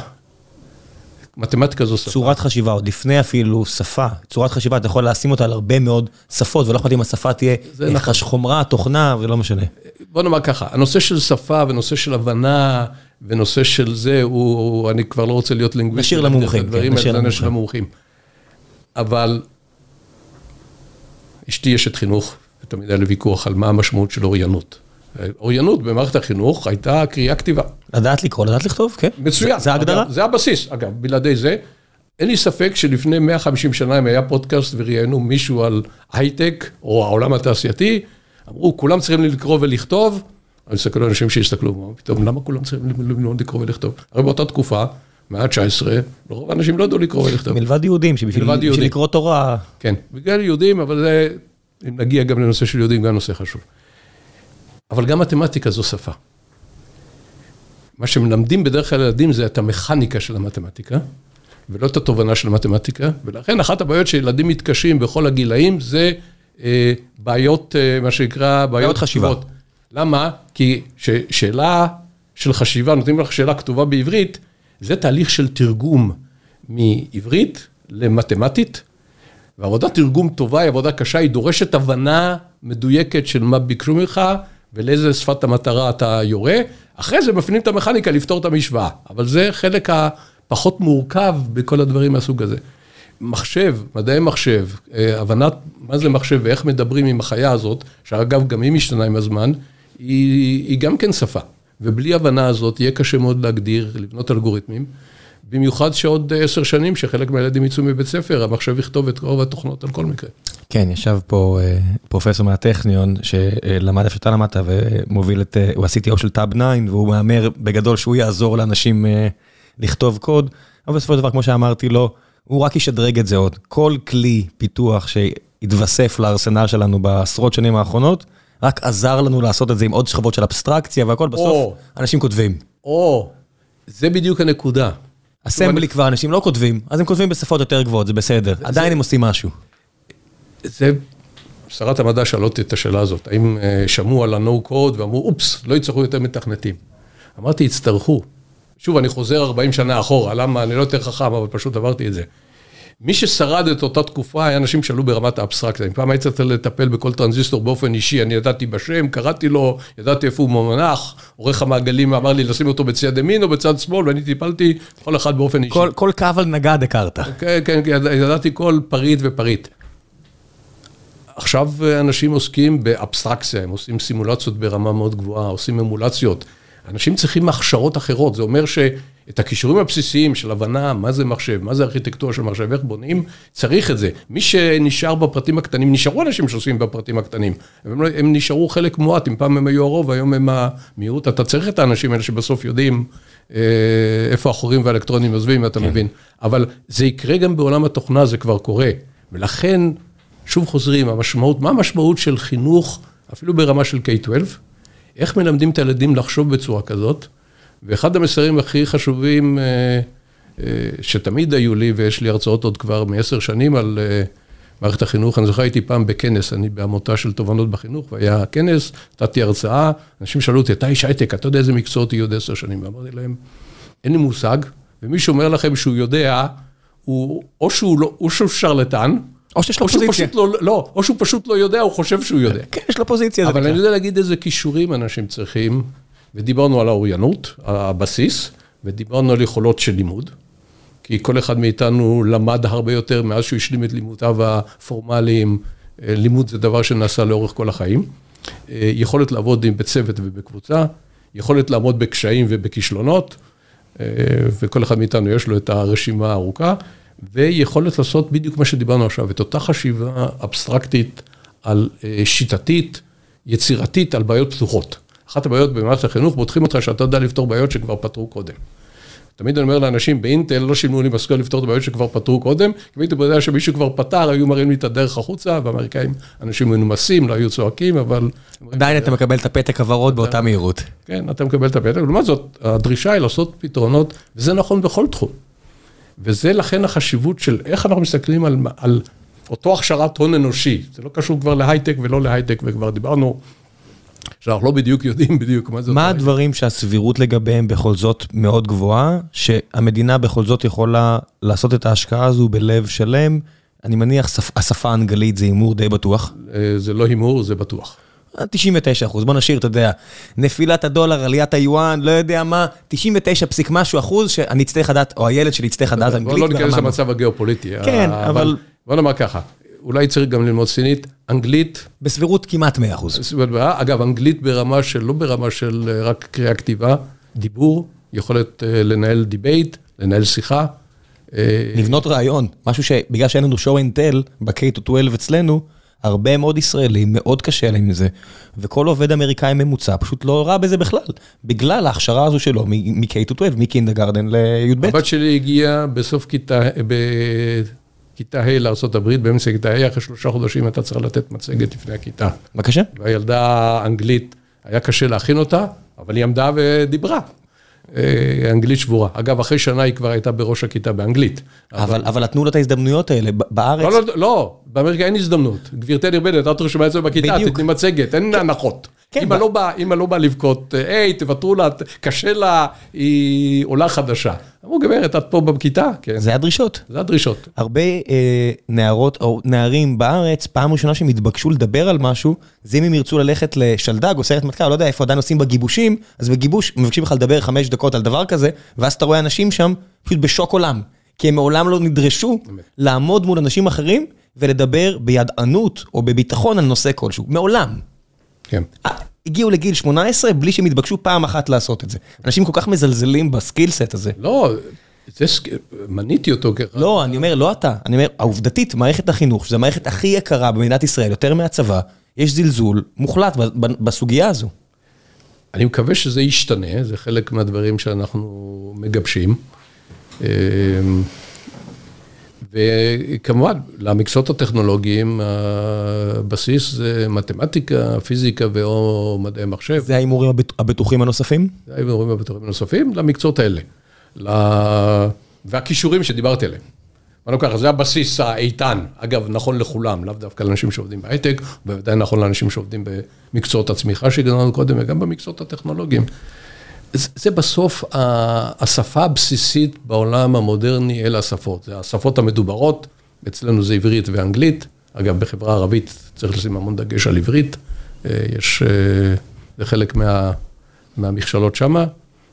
מתמטיקה זו שפה. צורת חשיבה, עוד לפני אפילו שפה. צורת חשיבה, אתה יכול לשים אותה על הרבה מאוד שפות, ולא אכפת אם השפה תהיה נכון. חומרה, תוכנה, ולא משנה. בוא נאמר ככה, הנושא של שפה ונושא של הבנה ונושא של זה, הוא, אני כבר לא רוצה להיות לינגוויסט. נשאיר למומחים, כן, נשאיר למומחים. אבל אשתי אשת חינוך, ותמיד היה לי ויכוח על מה המשמעות של אוריינות. אוריינות במערכת החינוך הייתה קריאה כתיבה. לדעת לקרוא, לדעת לכתוב, כן. מצוין. זה ההגדרה? זה הבסיס, אגב, בלעדי זה. אין לי ספק שלפני 150 שנה, אם היה פודקאסט וראיינו מישהו על הייטק, או העולם התעשייתי, אמרו, כולם צריכים לקרוא ולכתוב. אני מסתכל על אנשים שהסתכלו, פתאום, למה כולם צריכים ללמוד לקרוא ולכתוב? הרי באותה תקופה, מאה ה-19, רוב האנשים לא ידעו לקרוא ולכתוב. מלבד יהודים, שבשביל לקרוא תורה... כן, בגלל יהודים, אבל זה, אם נגיע גם לנושא של יהודים, גם נושא חשוב. אבל גם מתמטיקה זו שפה. מה שמלמדים בדרך כלל ילדים זה את המכניקה של המתמטיקה, ולא את התובנה של מתמטיקה, ולכן אחת הבעיות שילדים מתקשים בכל הגילאים זה אה, בעיות, אה, מה שנקרא, בעיות חשיבה. כתובות. למה? כי ש- שאלה של חשיבה, נותנים לך שאלה כתובה בעברית, זה תהליך של תרגום מעברית למתמטית, ועבודת תרגום טובה היא עבודה קשה, היא דורשת הבנה מדויקת של מה ביקשו ממך ולאיזה שפת המטרה אתה יורה. אחרי זה מפנים את המכניקה לפתור את המשוואה, אבל זה חלק הפחות מורכב בכל הדברים מהסוג הזה. מחשב, מדעי מחשב, אה, הבנת מה זה מחשב ואיך מדברים עם החיה הזאת, שאגב גם היא משתנה עם הזמן, היא, היא גם כן שפה. ובלי הבנה הזאת יהיה קשה מאוד להגדיר, לבנות אלגוריתמים. במיוחד שעוד עשר שנים, שחלק מהילדים יצאו מבית ספר, המחשב יכתוב את רוב התוכנות על כל מקרה. כן, ישב פה אה, פרופסור מהטכניון, שלמד איפה שאתה למדת ומוביל את, אה, הוא ה-CTO של טאב 9, והוא מהמר בגדול שהוא יעזור לאנשים אה, לכתוב קוד, אבל בסופו של דבר, כמו שאמרתי לו, הוא רק ישדרג את זה עוד. כל כלי פיתוח שהתווסף לארסנל שלנו בעשרות שנים האחרונות, רק עזר לנו לעשות את זה עם עוד שכבות של אבסטרקציה והכל, בסוף או. אנשים כותבים. או, זה בדיוק הנקודה. אסמבלי כבר אנשים לא כותבים, אז הם כותבים בשפות יותר גבוהות, זה בסדר. עדיין הם עושים משהו. זה, שרת המדע שאלה אותי את השאלה הזאת, האם אה, שמעו על ה-No code ואמרו, אופס, לא יצטרכו יותר מתכנתים. אמרתי, יצטרכו. שוב, אני חוזר 40 שנה אחורה, למה? אני לא יותר חכם, אבל פשוט עברתי את זה. מי ששרד את אותה תקופה היה אנשים שעלו ברמת האבסטרקציה. אם פעם הייתי צריך לטפל בכל טרנזיסטור באופן אישי, אני ידעתי בשם, קראתי לו, ידעתי איפה הוא מונח, עורך המעגלים אמר לי לשים אותו בצד ימין או בצד שמאל, ואני טיפלתי כל אחד באופן אישי. כל, כל קו על נגד הכרת. כן, כן, כן, יד- ידעתי כל פריט ופריט. עכשיו אה, אנשים עוסקים באבסטרקציה, הם עושים סימולציות ברמה מאוד גבוהה, עושים אמולציות. אנשים צריכים הכשרות אחרות, זה אומר שאת הכישורים הבסיסיים של הבנה, מה זה מחשב, מה זה ארכיטקטורה של מחשב, איך בונים, צריך את זה. מי שנשאר בפרטים הקטנים, נשארו אנשים שעושים בפרטים הקטנים, הם, לא- הם נשארו חלק מועט, אם פעם הם היו הרוב, היום הם המיעוט, אתה צריך את האנשים האלה שבסוף יודעים אה, איפה החורים והאלקטרונים עוזבים, אתה מבין. אבל זה יקרה גם בעולם התוכנה, זה כבר קורה. ולכן, שוב חוזרים, המשמעות, מה המשמעות של חינוך, אפילו ברמה של K-12, איך מלמדים את הילדים לחשוב בצורה כזאת, ואחד המסרים הכי חשובים אה, אה, שתמיד היו לי, ויש לי הרצאות עוד כבר מעשר שנים על אה, מערכת החינוך, אני זוכר הייתי פעם בכנס, אני בעמותה של תובנות בחינוך, והיה כנס, נתתי הרצאה, אנשים שאלו אותי, אתה איש הייטק, אתה יודע איזה מקצועות יהיו עוד עשר שנים? ואמרתי להם, אין לי מושג, ומי שאומר לכם שהוא יודע, הוא, או שהוא, לא, או שהוא שרלטן, או שיש לו או פוזיציה. פשוט לא, לא, או שהוא פשוט לא יודע, הוא חושב שהוא יודע. כן, יש לו פוזיציה. אבל. אני יודע להגיד איזה כישורים אנשים צריכים, ודיברנו על האוריינות, הבסיס, ודיברנו על יכולות של לימוד, כי כל אחד מאיתנו למד הרבה יותר מאז שהוא השלים את לימודיו הפורמליים, אה, לימוד זה דבר שנעשה לאורך כל החיים, אה, יכולת לעבוד עם בצוות ובקבוצה, יכולת לעמוד בקשיים ובכישלונות, אה, וכל אחד מאיתנו יש לו את הרשימה הארוכה, ויכולת לעשות בדיוק מה שדיברנו עכשיו, את אותה חשיבה אבסטרקטית, על שיטתית, יצירתית, על בעיות פתוחות. אחת הבעיות במערכת החינוך, בוטחים אותך שאתה יודע לפתור בעיות שכבר פתרו קודם. תמיד אני אומר לאנשים, באינטל לא שילמו לי משכורת לפתור את הבעיות שכבר פתרו קודם, כי הייתי יודע שמישהו כבר פתר, היו מראים לי את הדרך החוצה, והאמריקאים, אנשים מנומסים, לא היו צועקים, אבל... עדיין אתה מקבל את הפתק הוורוד באותה מהירות. כן, אתה מקבל את הפתק. לעומת זאת, הדרישה היא לעשות פתרונות, וזה נכון בכל תחום. וזה לכן החשיבות של איך אנחנו מסתכלים על, על אותו הכשרת הון אנושי. זה לא קשור כבר להייטק ולא להייטק, וכבר דיברנו שאנחנו לא בדיוק יודעים בדיוק מה זה... מה אותו. הדברים שהסבירות לגביהם בכל זאת מאוד גבוהה, שהמדינה בכל זאת יכולה לעשות את ההשקעה הזו בלב שלם? אני מניח שפ- השפה האנגלית זה הימור די בטוח. אה, זה לא הימור, זה בטוח. 99 אחוז, בוא נשאיר, אתה יודע, נפילת הדולר, עליית היואן, לא יודע מה, 99 פסיק משהו אחוז שאני אצטרך לדעת, או הילד שלי יצטרך לדעת אנגלית. בוא לא ניכנס למצב הגיאופוליטי. כן, אה, אבל- בוא נאמר ככה, אולי צריך גם ללמוד סינית, אנגלית, בסבירות כמעט 100 אחוז. אגב, אנגלית ברמה של, לא ברמה של אה, רק קריאה כתיבה, דיבור, יכולת אה, לנהל debate, לנהל שיחה. אה, לבנות רעיון, משהו שבגלל שאין לנו show and tell ב-K-12 אצלנו, הרבה מאוד ישראלים, מאוד קשה להם עם זה, וכל עובד אמריקאי ממוצע פשוט לא רע בזה בכלל, בגלל ההכשרה הזו שלו מ-K-12, מקינדגרדן לי"ב. הבת שלי הגיעה בסוף כיתה, בכיתה ה' לארה"ב, באמצע כיתה ה', אחרי שלושה חודשים הייתה צריכה לתת מצגת לפני הכיתה. בבקשה. והילדה האנגלית, היה קשה להכין אותה, אבל היא עמדה ודיברה. אה, אנגלית שבורה. אגב, אחרי שנה היא כבר הייתה בראש הכיתה באנגלית. אבל, אבל נתנו לה את ההזדמנויות האלה, בארץ. לא, לא, לא, באמריקה אין הזדמנות. גברתי הנכבדת, את רשומה אצלנו בכיתה. תתני מצגת, אין הנחות. כן, אמא ב- לא באה, אמא לא באה לבכות, היי, תוותרו לה, קשה לה, היא עולה חדשה. אמרו, גברת, את פה בכיתה? כן, זה הדרישות. זה הדרישות. הרבה אה, נערות או נערים בארץ, פעם ראשונה שהם התבקשו לדבר על משהו, זה אם הם ירצו ללכת לשלדג או סיירת מטכ"ל, לא יודע איפה עדיין עושים בגיבושים, אז בגיבוש מבקשים לך לדבר חמש דקות על דבר כזה, ואז אתה רואה אנשים שם פשוט בשוק עולם, כי הם מעולם לא נדרשו לעמוד מול אנשים אחרים ולדבר בידענות או בביטחון על נושא כלשהו, מעולם. כן. אה, הגיעו לגיל 18 בלי שהם התבקשו פעם אחת לעשות את זה. אנשים כל כך מזלזלים בסקילסט הזה. לא, זה סק- מניתי אותו כאחד. לא, אני אומר, לא אתה, אני אומר, העובדתית, מערכת החינוך, שזו המערכת הכי יקרה במדינת ישראל, יותר מהצבא, יש זלזול מוחלט בסוגיה הזו. אני מקווה שזה ישתנה, זה חלק מהדברים שאנחנו מגבשים. וכמובן, למקצועות הטכנולוגיים, הבסיס זה מתמטיקה, פיזיקה ו/או מדעי מחשב. זה ההימורים הבט- הבטוחים הנוספים? זה היינו רואים בבתרים נוספים, למקצועות האלה. ל- והכישורים שדיברתי עליהם. בוא נאמר ככה, זה הבסיס האיתן. אגב, נכון לכולם, לאו דווקא לאנשים שעובדים בהייטק, בוודאי נכון לאנשים שעובדים במקצועות הצמיחה שהגדרנו קודם, וגם במקצועות הטכנולוגיים. זה, בסוף השפה הבסיסית בעולם המודרני, אלה השפות. זה השפות המדוברות, אצלנו זה עברית ואנגלית. אגב, בחברה הערבית צריך לשים המון דגש על עברית. אה, יש, אה, זה חלק מה, מהמכשלות שמה.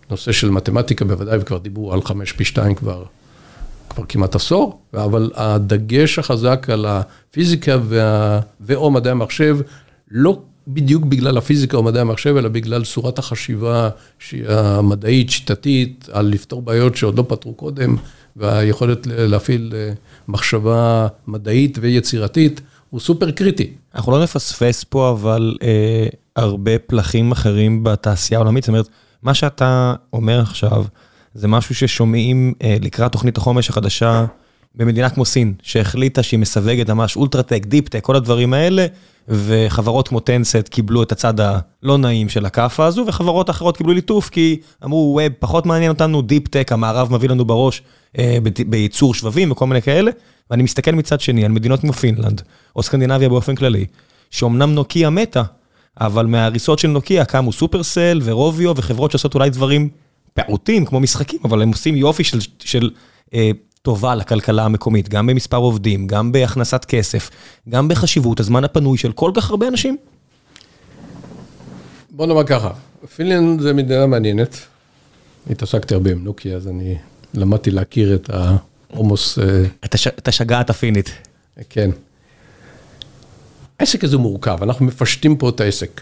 נושא של מתמטיקה בוודאי, וכבר דיברו על חמש פי שתיים כבר, כבר כמעט עשור, אבל הדגש החזק על הפיזיקה וה, ו/או מדעי המחשב, לא בדיוק בגלל הפיזיקה או מדעי המחשב, אלא בגלל צורת החשיבה המדעית, שיטתית, על לפתור בעיות שעוד לא פתרו קודם, והיכולת להפעיל אה, מחשבה מדעית ויצירתית, הוא סופר קריטי. אנחנו לא נפספס פה אבל אה, הרבה פלחים אחרים בתעשייה העולמית, זאת אומרת, מה שאתה אומר עכשיו, זה משהו ששומעים אה, לקראת תוכנית החומש החדשה במדינה כמו סין, שהחליטה שהיא מסווגת ממש ultra-tech, deep-tech, כל הדברים האלה, וחברות כמו טנסנט קיבלו את הצד הלא נעים של הכאפה הזו, וחברות אחרות קיבלו ליטוף, כי אמרו, web, פחות מעניין אותנו, deep-tech, המערב מביא לנו בראש אה, בייצור שבבים וכל מיני כאלה, ואני מסתכל מצד שני על מדינות כמו פינלנד, או סקנדינביה באופן כללי, שאומנם נוקיה מתה, אבל מההריסות של נוקיה קמו סופרסל ורוביו וחברות שעושות אולי דברים פעוטים כמו משחקים, אבל הם עושים יופי של, של אה, טובה לכלכלה המקומית, גם במספר עובדים, גם בהכנסת כסף, גם בחשיבות הזמן הפנוי של כל כך הרבה אנשים. בוא נאמר ככה, פינלנד זה מדינה מעניינת. התעסקתי הרבה עם נוקיה, אז אני למדתי להכיר את ההומוס, אה, את, הש, את השגעת הפינית. כן. העסק הזה מורכב, אנחנו מפשטים פה את העסק.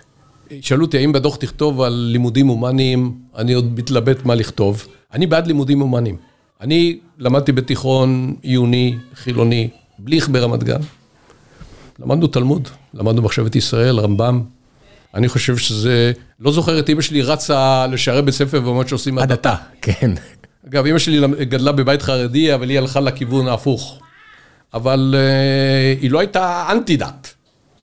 שאלו אותי, האם בדוח תכתוב על לימודים הומניים, אני עוד מתלבט מה לכתוב. אני בעד לימודים הומניים. אני למדתי בתיכון עיוני, חילוני, בליך ברמת גן. למדנו תלמוד, למדנו מחשבת ישראל, רמב"ם. אני חושב שזה, לא זוכר את אמא שלי רצה לשערי בית ספר ואומרת שעושים הדתה. כן. אגב, אמא שלי גדלה בבית חרדי, אבל היא הלכה לכיוון ההפוך. אבל אה, היא לא הייתה אנטי דת.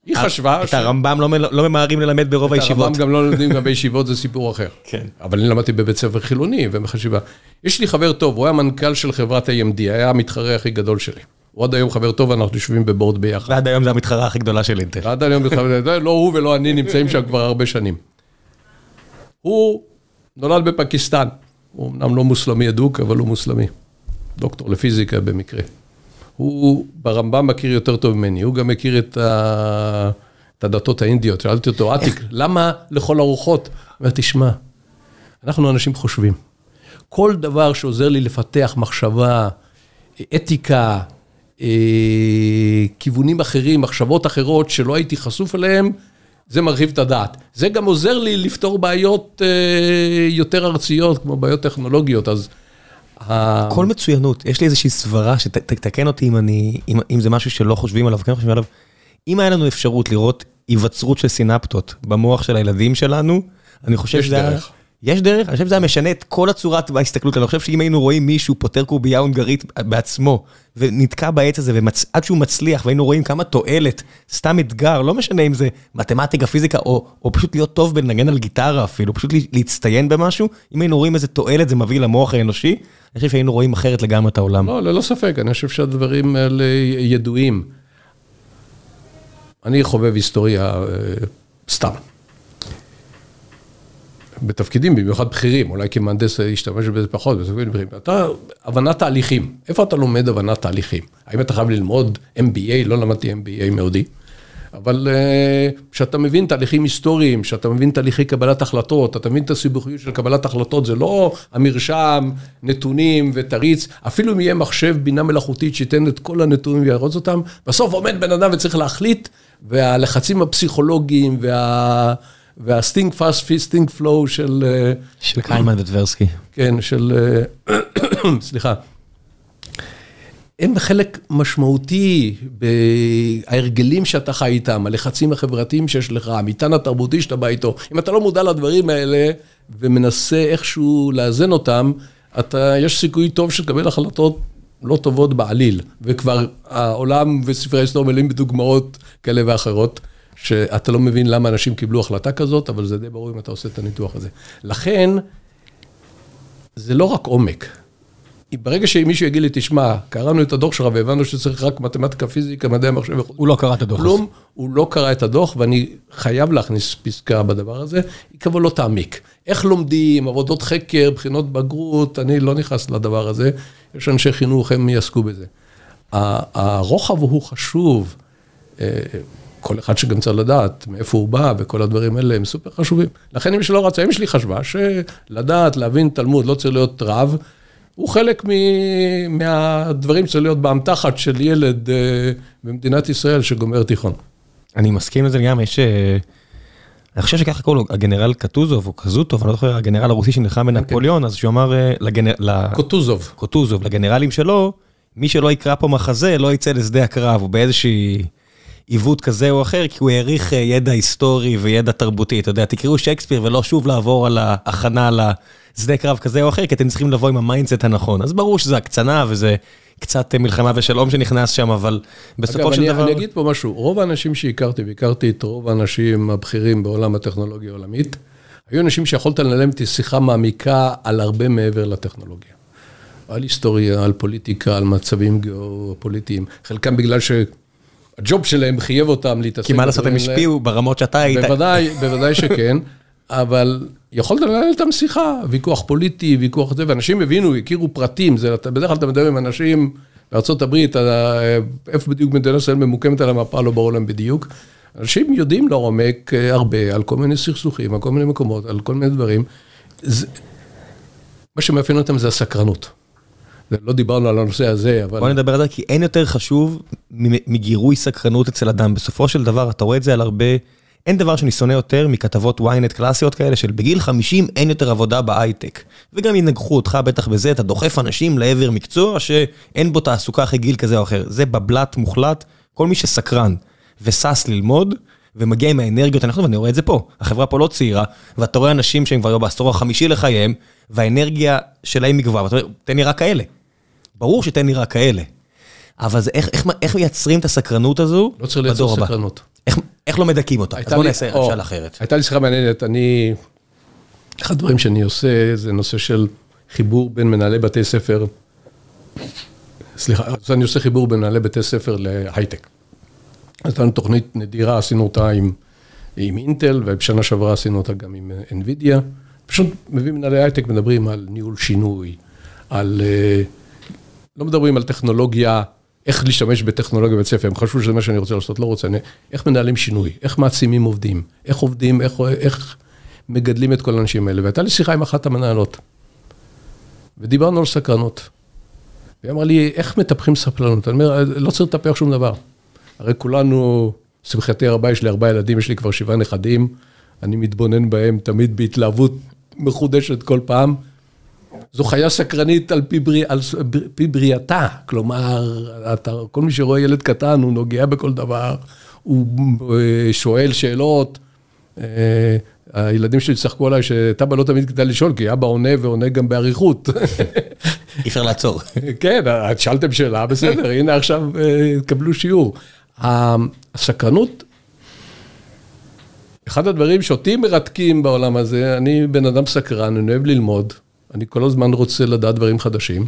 היא חשבה את הרמב"ם לא, לא ממהרים ללמד ברוב את הישיבות. הרמב"ם גם לא לומדים גם בישיבות, זה סיפור אחר. כן. אבל אני למדתי בבית ספר חילוני ובחשיבה. יש לי חבר טוב, הוא היה מנכ"ל של חברת AMD, היה המתחרה הכי גדול שלי. הוא עד היום חבר טוב, אנחנו יושבים בבורד ביחד. ועד היום זה המתחרה הכי גדולה של אינטל. עד היום לא הוא ולא אני נמצאים שם כבר הרבה שנים. הוא נולד בפקיסטן, הוא אמנם לא מוסלמי אדוק, אבל הוא מוסלמי. דוקטור לפיזיקה במקרה. הוא ברמב"ם מכיר יותר טוב ממני, הוא גם מכיר את, ה... את הדתות האינדיות. שאלתי אותו, עתיק, למה לכל הרוחות? הוא אומר, תשמע, אנחנו אנשים חושבים. כל דבר שעוזר לי לפתח מחשבה, אתיקה, אה, כיוונים אחרים, מחשבות אחרות שלא הייתי חשוף אליהם, זה מרחיב את הדעת. זה גם עוזר לי לפתור בעיות אה, יותר ארציות, כמו בעיות טכנולוגיות, אז... כל מצוינות, יש לי איזושהי סברה שתתקן אותי אם אני, אם, אם זה משהו שלא חושבים עליו, כן חושבים עליו. אם היה לנו אפשרות לראות היווצרות של סינפטות במוח של הילדים שלנו, אני חושב שזה היה. יש דרך? אני חושב שזה היה משנה את כל הצורת בהסתכלות, אני חושב שאם היינו רואים מישהו פותר קובייה הונגרית בעצמו, ונתקע בעץ הזה, ועד שהוא מצליח, והיינו רואים כמה תועלת, סתם אתגר, לא משנה אם זה מתמטיקה, פיזיקה, או, או פשוט להיות טוב בלנגן על גיטרה אפילו, פשוט להצטיין במשהו, אם היינו רואים איזה תועלת זה מביא למוח האנושי, אני חושב שהיינו רואים אחרת לגמרי את העולם. לא, ללא ספק, אני חושב שהדברים האלה ידועים. אני חובב היסטוריה אה, סתם. בתפקידים, במיוחד בכירים, אולי כמהנדס להשתמש בזה פחות, בתפקידים בכירים. אתה, הבנת תהליכים, איפה אתה לומד הבנת תהליכים? האם אתה חייב ללמוד MBA? לא למדתי MBA מאודי. אבל כשאתה uh, מבין תהליכים היסטוריים, כשאתה מבין תהליכי קבלת החלטות, אתה מבין את הסיבוכיות של קבלת החלטות, זה לא המרשם, נתונים ותריץ, אפילו אם יהיה מחשב בינה מלאכותית שייתן את כל הנתונים ויארוז אותם, בסוף עומד בן אדם וצריך להחליט, והלחצים הפסיכולוגיים וה... וה thinking fast thinking slow של... אה, של כהנמן וטברסקי. כן, של... אה, סליחה. הם חלק משמעותי בהרגלים שאתה חי איתם, הלחצים החברתיים שיש לך, המטען התרבותי שאתה בא איתו. אם אתה לא מודע לדברים האלה ומנסה איכשהו לאזן אותם, אתה, יש סיכוי טוב שתקבל החלטות לא טובות בעליל. וכבר העולם וספרי ההיסטוריה מלאים בדוגמאות כאלה ואחרות. שאתה לא מבין למה אנשים קיבלו החלטה כזאת, אבל זה די ברור אם אתה עושה את הניתוח הזה. לכן, זה לא רק עומק. ברגע שמישהו יגיד לי, תשמע, קראנו את הדוח שלך והבנו שצריך רק מתמטיקה, פיזיקה, מדעי המחשב וכו'. הוא לא קרא את הדוח. כלום, הוא לא קרא את הדוח, ואני חייב להכניס פסקה בדבר הזה, היא כבר לא תעמיק. איך לומדים, עבודות חקר, בחינות בגרות, אני לא נכנס לדבר הזה, יש אנשי חינוך, הם יעסקו בזה. הרוחב הוא חשוב. אה, כל אחד שגם צריך לדעת מאיפה הוא בא וכל הדברים האלה הם סופר חשובים. לכן אמא שלי לא רצה, אמא שלי חשבה שלדעת, להבין תלמוד, לא צריך להיות רב, הוא חלק מהדברים שצריך להיות באמתחת של ילד uh, במדינת ישראל שגומר תיכון. אני מסכים לזה גם, יש... אה, אני חושב שככה קוראים לו, הגנרל קטוזוב או קזוטוב, אני לא זוכר, הגנרל הרוסי שנלחם בנפוליאון, אז שהוא אמר אה, לגנרל... קוטוזוב. קוטוזוב, לגנרלים שלו, מי שלא יקרא פה מחזה לא יצא לשדה הקרב, הוא באיזושהי... עיוות כזה או אחר, כי הוא העריך אה, ידע היסטורי וידע תרבותי. אתה יודע, תקראו שייקספיר ולא שוב לעבור על ההכנה לשדה קרב כזה או אחר, כי אתם צריכים לבוא עם ה mindset הנכון. אז ברור שזה הקצנה וזה קצת מלחמה ושלום שנכנס שם, אבל בסופו אגב, של אני, דבר... אני אגיד פה משהו, רוב האנשים שהכרתי, והכרתי את רוב האנשים הבכירים בעולם הטכנולוגיה העולמית, היו אנשים שיכולת לנהל איתי שיחה מעמיקה על הרבה מעבר לטכנולוגיה. על היסטוריה, על פוליטיקה, על מצבים גיאופוליטיים, חלקם בגלל ש... הג'וב שלהם חייב אותם להתעסק. כי מה לעשות, הם השפיעו ברמות שאתה היית. בוודאי, בוודאי שכן, אבל יכולת לנהל איתם שיחה, ויכוח פוליטי, ויכוח זה, ואנשים הבינו, הכירו פרטים, זה, בדרך כלל אתה מדבר עם אנשים בארה"ב, איפה בדיוק מדינת ישראל ממוקמת על המפה, לא ברור להם בדיוק. אנשים יודעים לעומק אה, הרבה על כל מיני סכסוכים, על כל מיני מקומות, על כל מיני דברים. זה, מה שמאפיין אותם זה הסקרנות. לא דיברנו על הנושא הזה, אבל... בוא נדבר על זה, כי אין יותר חשוב מגירוי סקרנות אצל אדם. בסופו של דבר, אתה רואה את זה על הרבה... אין דבר שאני שונא יותר מכתבות ynet קלאסיות כאלה, של בגיל 50 אין יותר עבודה בהייטק. וגם ינגחו אותך בטח בזה, אתה דוחף אנשים לעבר מקצוע שאין בו תעסוקה אחרי גיל כזה או אחר. זה בבלת מוחלט, כל מי שסקרן ושש ללמוד, ומגיע עם האנרגיות הנכונות, ואני רואה את זה פה. החברה פה לא צעירה, ואתה רואה אנשים שהם כבר בעשור החמישי לחייהם, והאנרגיה שלהם היא גבוהה, ואתה אומר, תן לי רק כאלה. ברור שתן לי רק כאלה. אבל זה איך, איך, איך מייצרים את הסקרנות הזו לא צריך לייצר סקרנות. איך, איך לא מדכאים אותה? אז בוא נעשה שאלה אחרת. הייתה לי שיחה מעניינת, אני... אחד הדברים שאני עושה זה נושא של חיבור בין מנהלי בתי ספר, סליחה, אז אני עושה חיבור בין מנהלי בתי ספר להייטק. אז הייתה לנו תוכנית נדירה, עשינו אותה עם, עם אינטל, ובשנה שעברה עשינו אותה גם עם NVIDIA. פשוט מביאים מנהלי הייטק, מדברים על ניהול שינוי, על... Uh, לא מדברים על טכנולוגיה, איך להשתמש בטכנולוגיה בבית ספר, הם חשבו שזה מה שאני רוצה לעשות, לא רוצה, אני, איך מנהלים שינוי, איך מעצימים עובדים, איך עובדים, איך, איך מגדלים את כל האנשים האלה. והייתה לי שיחה עם אחת המנהלות, ודיברנו על סקרנות. והיא אמרה לי, איך מטפחים ספלנות? אני אומר, לא צריך לטפח שום דבר. הרי כולנו, שמחתי הרבה, יש לי ארבעה ילדים, יש לי כבר שבעה נכדים, אני מתבונן בהם תמיד בהתלהבות מחודשת כל פעם. זו חיה סקרנית על פי, בריא, על פי בריאתה, כלומר, אתה, כל מי שרואה ילד קטן, הוא נוגע בכל דבר, הוא אה, שואל שאלות, אה, הילדים שלי צחקו עליי שטבא לא תמיד כדאי לשאול, כי אבא עונה ועונה גם באריכות. אי אפשר לעצור. כן, את שאלתם שאלה, בסדר, הנה עכשיו תקבלו שיעור. הסקרנות, אחד הדברים שאותי מרתקים בעולם הזה, אני בן אדם סקרן, אני אוהב ללמוד, אני כל הזמן רוצה לדעת דברים חדשים,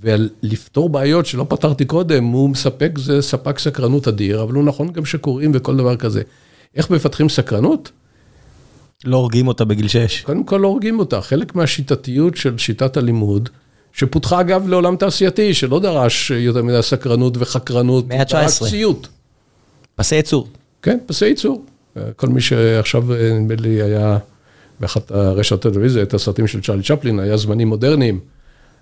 ולפתור בעיות שלא פתרתי קודם, הוא מספק, זה ספק סקרנות אדיר, אבל הוא נכון גם שקוראים וכל דבר כזה. איך מפתחים סקרנות? לא הורגים אותה בגיל 6. קודם כל לא הורגים אותה, חלק מהשיטתיות של שיטת הלימוד, שפותחה אגב לעולם תעשייתי, שלא דרש יותר מדי סקרנות וחקרנות, מאה ה-19. דרש ציות. פסי ייצור. כן, פסי ייצור. כל מי שעכשיו, נדמה לי, היה באחת הרשת הטלוויזיה, את הסרטים של צ'ארלי צ'פלין, היה זמנים מודרניים.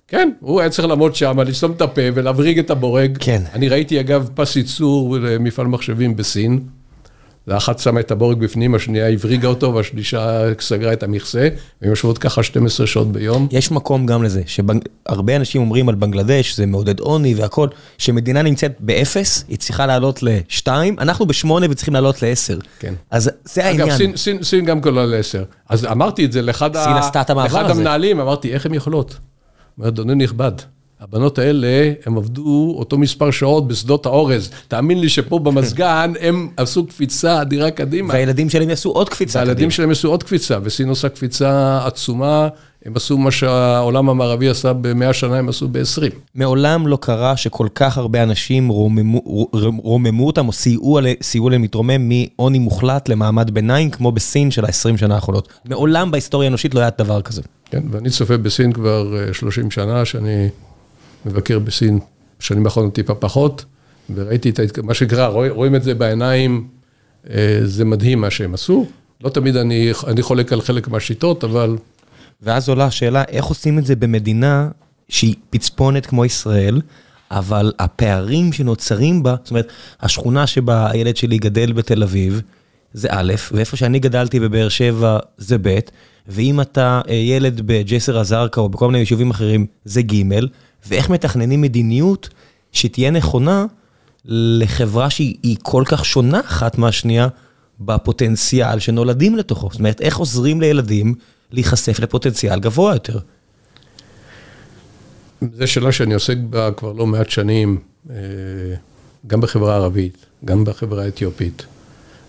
כן, הוא היה צריך לעמוד שם, לסתום את הפה ולהבריג את הבורג. כן. אני ראיתי אגב פס ייצור למפעל מחשבים בסין. האחת שמה את הבורג בפנים, השנייה הבריגה אותו, והשלישה סגרה את המכסה, והן יושבות ככה 12 שעות ביום. יש מקום גם לזה, שהרבה אנשים אומרים על בנגלדש, זה מעודד עוני והכל, שמדינה נמצאת באפס, היא צריכה לעלות לשתיים, אנחנו בשמונה וצריכים לעלות לעשר. כן. אז זה העניין. אגב, סין, סין, סין גם כולה לעשר. אז אמרתי את זה לאחד. המנהלים, אמרתי, איך הן יכולות? אומר, אדוני נכבד, הבנות האלה, הם עבדו אותו מספר שעות בשדות האורז. תאמין לי שפה במזגן, הם עשו קפיצה אדירה קדימה. והילדים שלהם יעשו עוד קפיצה והילדים קדימה. שלהם עשו עוד קפיצה, וסין עושה קפיצה עצומה, הם עשו מה שהעולם המערבי עשה במאה שנה, הם עשו ב-20. מעולם לא קרה שכל כך הרבה אנשים רוממו, רוממו אותם או סייעו, להם להתרומם מעוני מוחלט למעמד ביניים, כמו בסין של ה-20 שנה האחרונות. מעולם בהיסטוריה האנושית לא היה דבר כזה. כן, ואני צופה בסין כבר אה, 30 שנה, שאני מבקר בסין בשנים האחרונות טיפה פחות, וראיתי את ההתק- מה שקרה, רואים, רואים את זה בעיניים, אה, זה מדהים מה שהם עשו. לא תמיד אני, אני חולק על חלק מהשיטות, אבל ואז עולה השאלה, איך עושים את זה במדינה שהיא פצפונת כמו ישראל, אבל הפערים שנוצרים בה, זאת אומרת, השכונה שבה הילד שלי גדל בתל אביב, זה א', ואיפה שאני גדלתי בבאר שבע זה ב', ואם אתה אה, ילד בג'סר א-זרקא או בכל מיני יישובים אחרים, זה ג', ואיך מתכננים מדיניות שתהיה נכונה לחברה שהיא היא כל כך שונה אחת מהשנייה בפוטנציאל שנולדים לתוכו. זאת אומרת, איך עוזרים לילדים להיחשף לפוטנציאל גבוה יותר? זו שאלה שאני עוסק בה כבר לא מעט שנים, אה, גם בחברה הערבית, גם בחברה האתיופית,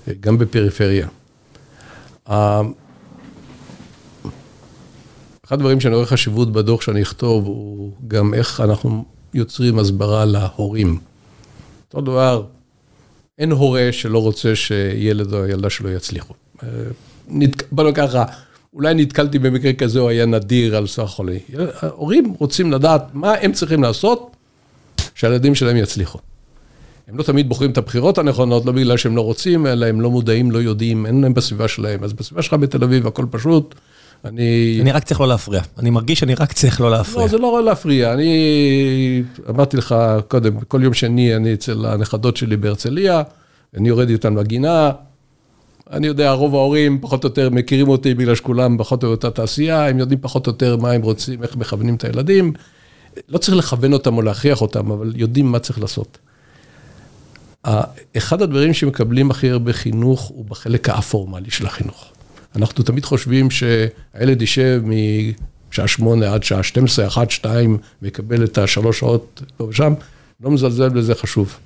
אה, גם בפריפריה. אחד הדברים שאני רואה חשיבות בדוח שאני אכתוב, הוא גם איך אנחנו יוצרים הסברה להורים. אותו דבר, אין הורה שלא רוצה שילד או ילדה שלו יצליחו. אה, נת- בוא נגיד ככה, אולי נתקלתי במקרה כזה, הוא היה נדיר על סך חולי. ההורים רוצים לדעת מה הם צריכים לעשות שהילדים שלהם יצליחו. הם לא תמיד בוחרים את הבחירות הנכונות, לא בגלל שהם לא רוצים, אלא הם לא מודעים, לא יודעים, אין להם בסביבה שלהם. אז בסביבה שלך בתל אביב הכל פשוט. אני... אני רק צריך לא להפריע. אני מרגיש שאני רק צריך לא להפריע. לא, זה לא להפריע. אני אמרתי לך קודם, כל יום שני אני אצל הנכדות שלי בהרצליה, אני יורד איתן בגינה. אני יודע, רוב ההורים פחות או יותר מכירים אותי בגלל שכולם פחות או יותר תעשייה, הם יודעים פחות או יותר מה הם רוצים, איך מכוונים את הילדים. לא צריך לכוון אותם או להכריח אותם, אבל יודעים מה צריך לעשות. אחד הדברים שמקבלים הכי הרבה חינוך הוא בחלק האפורמלי של החינוך. אנחנו תמיד חושבים שהילד יישב משעה שמונה עד שעה 12, 1, 2, ויקבל את השלוש שעות פה ושם, לא מזלזל בזה חשוב.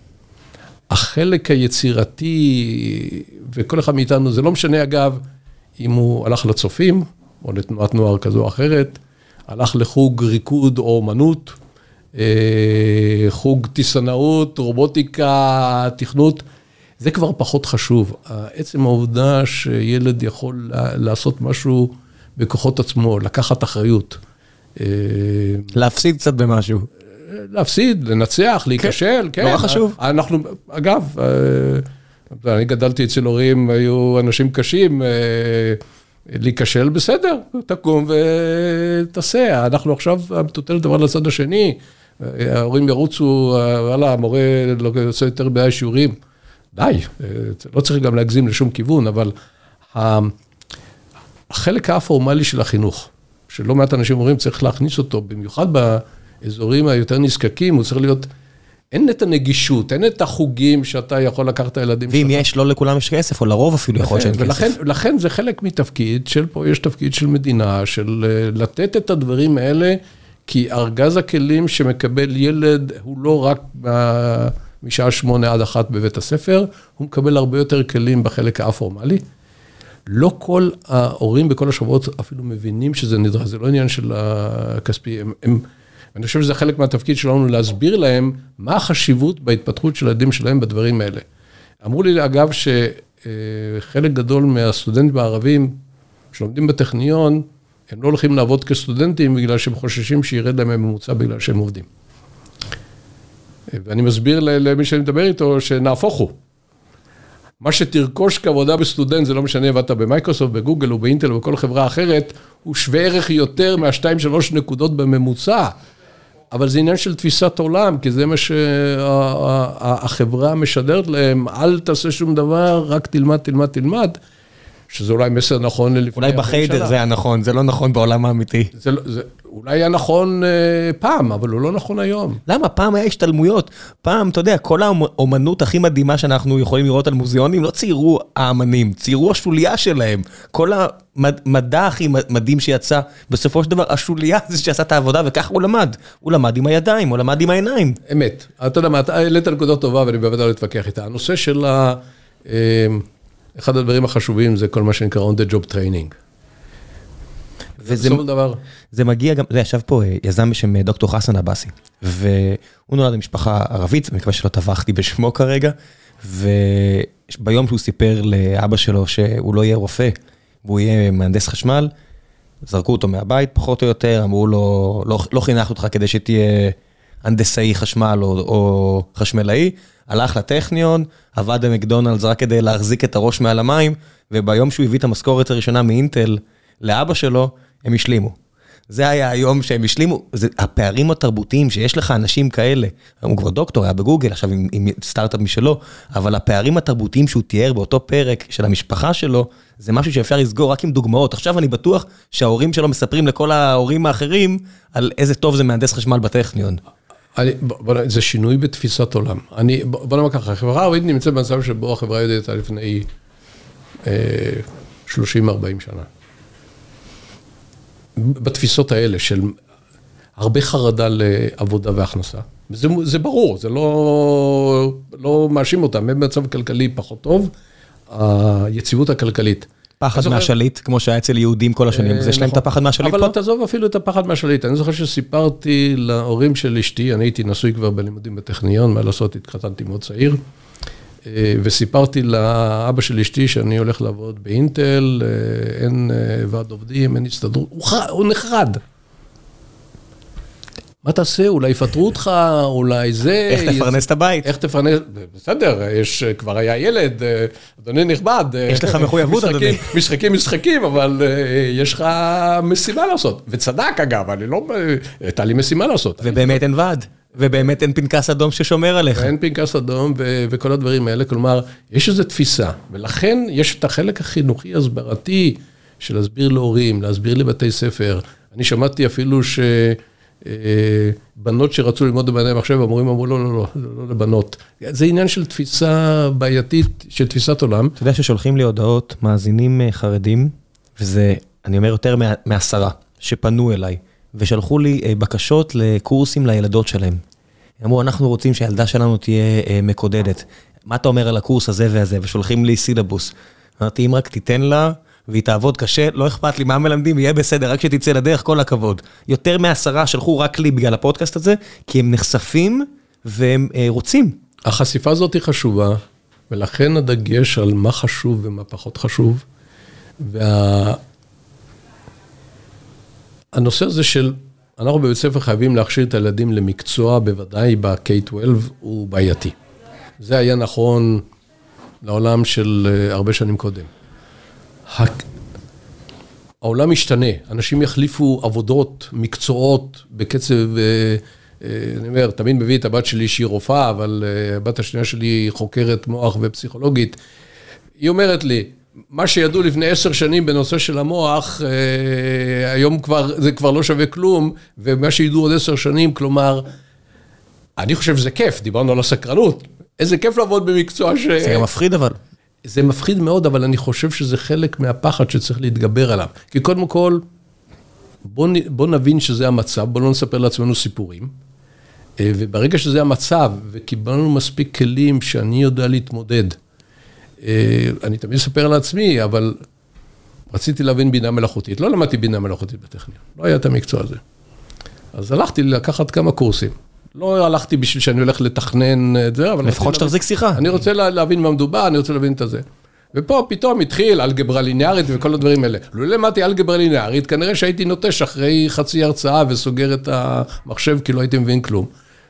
החלק היצירתי, וכל אחד מאיתנו, זה לא משנה אגב, אם הוא הלך לצופים, או לתנועת נוער כזו או אחרת, הלך לחוג ריקוד או אומנות, אה, חוג טיסנאות, רובוטיקה, תכנות, זה כבר פחות חשוב. עצם העובדה שילד יכול לעשות משהו בכוחות עצמו, לקחת אחריות. אה, להפסיד קצת במשהו. להפסיד, לנצח, להיכשל, כן. נורא חשוב. אנחנו, אגב, אה, אני גדלתי אצל הורים, היו אנשים קשים, אה, להיכשל, בסדר, תקום ותעשה. אנחנו עכשיו, המטוטלת עברה לצד השני, אה, ההורים ירוצו, אה, וואלה, המורה לא יוצא יותר בעיה שיעורים. די, אה, לא צריך גם להגזים לשום כיוון, אבל החלק הפורמלי של החינוך, שלא מעט אנשים אומרים, צריך להכניס אותו, במיוחד באזורים היותר נזקקים, הוא צריך להיות אין את הנגישות, אין את החוגים שאתה יכול לקחת את הילדים שלך. ואם יש, לא לכולם יש כסף, או לרוב אפילו יכול להיות שאין כסף. ולכן זה חלק מתפקיד של פה, יש תפקיד של מדינה, של אה, לתת את הדברים האלה, כי ארגז הכלים שמקבל ילד הוא לא רק משעה שמונה עד אחת בבית הספר, הוא מקבל הרבה יותר כלים בחלק האפורמלי. לא כל ההורים בכל השבועות אפילו מבינים שזה נדרש, זה לא עניין של הכספי, הם, הם, אני חושב שזה חלק מהתפקיד שלנו להסביר להם מה החשיבות בהתפתחות של הילדים שלהם בדברים האלה. אמרו לי, אגב, שחלק גדול מהסטודנטים הערבים שלומדים בטכניון, הם לא הולכים לעבוד כסטודנטים בגלל שהם חוששים שירד להם הממוצע בגלל שהם עובדים. ואני מסביר למי שאני מדבר איתו, שנהפוך הוא. מה שתרכוש כעבודה בסטודנט, זה לא משנה, עבדת במייקרוסופט, בגוגל או באינטל או בכל חברה אחרת, הוא שווה ערך יותר מהשתיים, שלוש נקודות בממוצע. אבל זה עניין של תפיסת עולם, כי זה מה שהחברה משדרת להם, אל תעשה שום דבר, רק תלמד, תלמד, תלמד. שזה אולי מסר נכון ללפני... אולי בחיידר זה היה נכון, זה לא נכון בעולם האמיתי. זה, לא, זה אולי היה נכון אה, פעם, אבל הוא לא נכון היום. למה? פעם היה השתלמויות. פעם, אתה יודע, כל האומנות הכי מדהימה שאנחנו יכולים לראות על מוזיאונים, לא ציירו האמנים, ציירו השוליה שלהם. כל המדע הכי מדהים שיצא, בסופו של דבר, השוליה זה שעשה את העבודה, וככה הוא למד. הוא למד עם הידיים, הוא למד עם העיניים. אמת. אתה יודע מה, אתה העלית נקודה טובה, ואני באמת לא אתווכח איתה. הנושא של ה... אה, אחד הדברים החשובים זה כל מה שנקרא on the job training. וזה דבר. זה מגיע גם, זה ישב פה אה, יזם בשם אה, דוקטור חסן עבאסי, והוא נולד במשפחה ערבית, אני מקווה שלא טבחתי בשמו כרגע, וביום שהוא סיפר לאבא שלו שהוא לא יהיה רופא, והוא יהיה מהנדס חשמל, זרקו אותו מהבית פחות או יותר, אמרו לו, לא, לא חינך אותך כדי שתהיה הנדסאי חשמל או, או חשמלאי, הלך לטכניון, עבד במקדונלדס רק כדי להחזיק את הראש מעל המים, וביום שהוא הביא את המשכורת הראשונה מאינטל לאבא שלו, הם השלימו. זה היה היום שהם השלימו, זה הפערים התרבותיים שיש לך אנשים כאלה, הוא כבר דוקטור, היה בגוגל, עכשיו עם, עם סטארט-אפ משלו, אבל הפערים התרבותיים שהוא תיאר באותו פרק של המשפחה שלו, זה משהו שאפשר לסגור רק עם דוגמאות. עכשיו אני בטוח שההורים שלו מספרים לכל ההורים האחרים על איזה טוב זה מהנדס חשמל בטכניון. אני, בוא, זה שינוי בתפיסת עולם. אני, בוא נאמר ככה, החברה הערבית נמצאת במצב שבו החברה היהודית הייתה לפני אה, 30-40 שנה. בתפיסות האלה של הרבה חרדה לעבודה והכנסה. זה, זה ברור, זה לא, לא מאשים אותם, הם במצב כלכלי פחות טוב, היציבות הכלכלית. פחד מהשליט, כמו שהיה אצל יהודים כל השנים, אז יש להם את נכון. הפחד מהשליט פה? אבל תעזוב אפילו את הפחד מהשליט. אני זוכר שסיפרתי להורים של אשתי, אני הייתי נשוי כבר בלימודים בטכניון, מה לעשות, התחתנתי מאוד צעיר, אה, וסיפרתי לאבא של אשתי שאני הולך לעבוד באינטל, אה, אין אה, ועד עובדים, אין הסתדרות, הוא נחרד. מה תעשה? אולי יפטרו אותך, אולי זה... איך תפרנס את הבית? איך תפרנס... בסדר, יש, כבר היה ילד, אדוני נכבד. יש לך מחויבות, אדוני. משחקים, משחקים, אבל יש לך משימה לעשות. וצדק, אגב, אני לא... הייתה לי משימה לעשות. ובאמת אין ועד. ובאמת אין פנקס אדום ששומר עליך. אין פנקס אדום וכל הדברים האלה, כלומר, יש איזו תפיסה, ולכן יש את החלק החינוכי הסברתי של להסביר להורים, להסביר לבתי ספר. אני שמעתי אפילו ש... אה, בנות שרצו ללמוד במדעי המחשב, המורים אמרו לא, לא, לא, לא, לא לבנות. זה עניין של תפיסה בעייתית, של תפיסת עולם. אתה יודע ששולחים לי הודעות מאזינים אה, חרדים, וזה, אני אומר, יותר מעשרה, שפנו אליי, ושלחו לי אה, בקשות לקורסים לילדות שלהם. אמרו, אנחנו רוצים שהילדה שלנו תהיה מקודדת. מה אתה אומר על הקורס הזה והזה? ושולחים לי סילבוס. אמרתי, אם רק תיתן לה... והיא תעבוד קשה, לא אכפת לי מה מלמדים, יהיה בסדר, רק שתצא לדרך, כל הכבוד. יותר מעשרה שלחו רק לי בגלל הפודקאסט הזה, כי הם נחשפים והם אה, רוצים. החשיפה הזאת היא חשובה, ולכן הדגש על מה חשוב ומה פחות חשוב. והנושא וה... הזה של, אנחנו בבית ספר חייבים להכשיר את הילדים למקצוע, בוודאי ב-K-12, הוא בעייתי. זה היה נכון לעולם של אה, הרבה שנים קודם. העולם משתנה, אנשים יחליפו עבודות, מקצועות, בקצב, אה, אה, אני אומר, תמיד מביא את הבת שלי שהיא רופאה, אבל הבת השנייה שלי היא חוקרת מוח ופסיכולוגית. היא אומרת לי, מה שידעו לפני עשר שנים בנושא של המוח, היום כבר, זה כבר לא שווה כלום, ומה שידעו עוד עשר שנים, כלומר, אני חושב שזה כיף, דיברנו על הסקרנות. איזה כיף לעבוד במקצוע ש... זה גם מפחיד אבל. זה מפחיד מאוד, אבל אני חושב שזה חלק מהפחד שצריך להתגבר עליו. כי קודם כל, בוא, בוא נבין שזה המצב, בוא לא נספר לעצמנו סיפורים. אה, וברגע שזה המצב, וקיבלנו מספיק כלים שאני יודע להתמודד, אה, אני תמיד אספר על עצמי, אבל רציתי להבין בינה מלאכותית. לא למדתי בינה מלאכותית בטכניון, לא היה את המקצוע הזה. אז הלכתי לקחת כמה קורסים. לא הלכתי בשביל שאני הולך לתכנן את זה, אבל... לפחות שתחזיק שיחה. אני רוצה להבין מה מדובר, אני רוצה להבין את הזה. ופה פתאום התחיל אלגברה ליניארית וכל הדברים האלה. לו לא למדתי אלגברה ליניארית, כנראה שהייתי נוטש אחרי חצי הרצאה וסוגר את המחשב כי לא הייתי מבין כלום.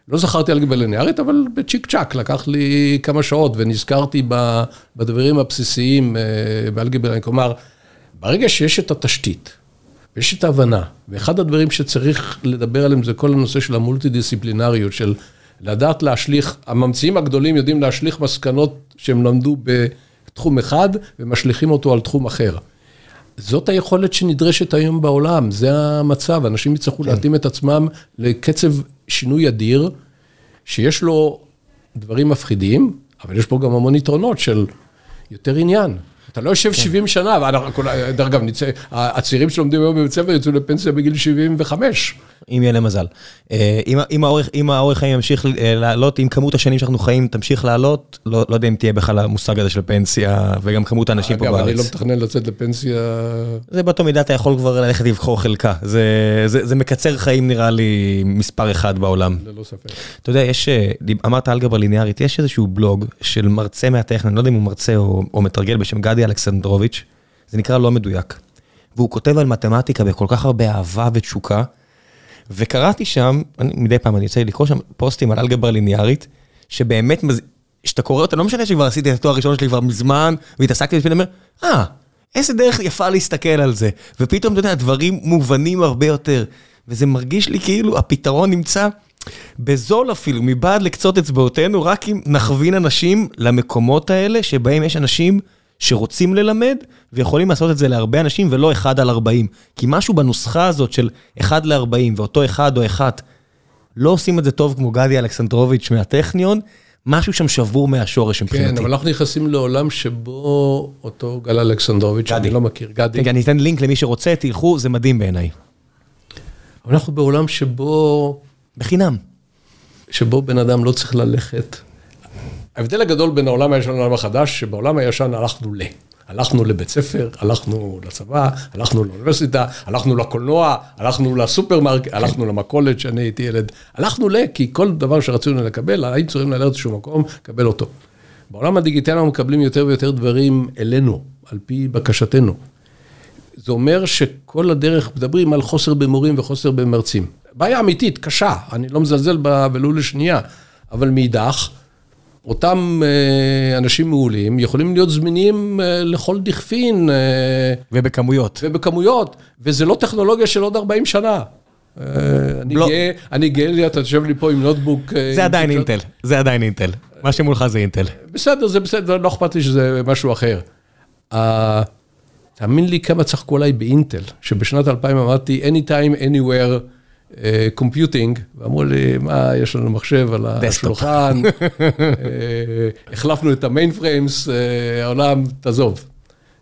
לא זכרתי אלגברה ליניארית, אבל בצ'יק צ'אק לקח לי כמה שעות ונזכרתי בדברים הבסיסיים אה, באלגברה. כלומר, ברגע שיש את התשתית, ויש את ההבנה, ואחד הדברים שצריך לדבר עליהם זה כל הנושא של המולטי דיסציפלינריות, של לדעת להשליך, הממציאים הגדולים יודעים להשליך מסקנות שהם למדו בתחום אחד ומשליכים אותו על תחום אחר. זאת היכולת שנדרשת היום בעולם, זה המצב, אנשים יצטרכו כן. להתאים את עצמם לקצב שינוי אדיר, שיש לו דברים מפחידים, אבל יש פה גם המון יתרונות של יותר עניין. אתה לא יושב 70 כן. שנה, דרך אגב, הצעירים שלומדים היום בבית ספר יצאו לפנסיה בגיל 75. אם יהיה להם מזל. אה, אם האורך חיים ימשיך אה, לעלות, אם כמות השנים שאנחנו חיים תמשיך לעלות, לא, לא יודע אם תהיה בכלל המושג הזה של פנסיה, וגם כמות האנשים פה בארץ. אגב, אני לא מתכנן לצאת לפנסיה... זה באותו מידה אתה יכול כבר ללכת לבחור חלקה. זה מקצר חיים נראה לי מספר אחד בעולם. ללא ספק. אתה יודע, יש, אה, אמרת אלגברה ליניארית, יש איזשהו בלוג של מרצה מהטכנון, אני לא יודע אם הוא מרצה או מתרגל בשם גדי אלכסנדרוביץ', זה נקרא לא מדויק. והוא כותב על מתמטיקה בכל כך הרבה אהבה ותשוקה. וקראתי שם, אני, מדי פעם אני יוצא לקרוא שם פוסטים על אלגברה ליניארית, שבאמת, כשאתה קורא אותה, לא משנה שכבר עשיתי את התואר הראשון שלי כבר מזמן, והתעסקתי ואני אומר, אה, איזה דרך יפה להסתכל על זה. ופתאום, אתה יודע, הדברים מובנים הרבה יותר. וזה מרגיש לי כאילו הפתרון נמצא בזול אפילו, מבעד לקצות אצבעותינו, רק אם נכווין אנשים למקומות האלה, שבהם יש אנשים שרוצים ללמד, ויכולים לעשות את זה להרבה אנשים, ולא אחד על 40. כי משהו בנוסחה הזאת של אחד ל-40, ואותו אחד או אחת, לא עושים את זה טוב כמו גדי אלכסנדרוביץ' מהטכניון, משהו שם שבור מהשורש מבחינתי. כן, אבל אנחנו נכנסים לעולם שבו אותו גל אלכסנדרוביץ', שאני לא מכיר, גדי. רגע, אני אתן לינק למי שרוצה, תלכו, זה מדהים בעיניי. אבל אנחנו בעולם שבו... בחינם. שבו בן אדם לא צריך ללכת ההבדל הגדול בין העולם הישן לעולם החדש, שבעולם הישן הלכנו ל. הלכנו לבית ספר, הלכנו לצבא, הלכנו לאוניברסיטה, הלכנו לקולנוע, הלכנו לסופרמרקט, הלכנו למכולת כשאני הייתי ילד. הלכנו ל, כי כל דבר שרצינו לקבל, היינו צריכים ללכת לאיזשהו מקום, לקבל אותו. בעולם הדיגיטלי אנחנו מקבלים יותר ויותר דברים אלינו, על פי בקשתנו. זה אומר שכל הדרך מדברים על חוסר במורים וחוסר במרצים. בעיה אמיתית, קשה, אני לא מזלזל בה ולו לשנייה, אבל מאידך, אותם אה, אנשים מעולים יכולים להיות זמינים אה, לכל דכפין. אה, ובכמויות. ובכמויות, וזה לא טכנולוגיה של עוד 40 שנה. אני לא. גאה, אני גאה לי, אתה יושב לי פה עם נוטבוק. זה עדיין אינטל, זה עדיין אינטל. מה שמולך זה אינטל. בסדר, זה בסדר, לא אכפת לי שזה משהו אחר. תאמין לי כמה צחקו עליי באינטל, שבשנת 2000 אמרתי, anytime, anywhere. computing, ואמרו לי, מה, יש לנו מחשב על השולחן, אה, החלפנו את ה mainframes, אה, העולם, תעזוב.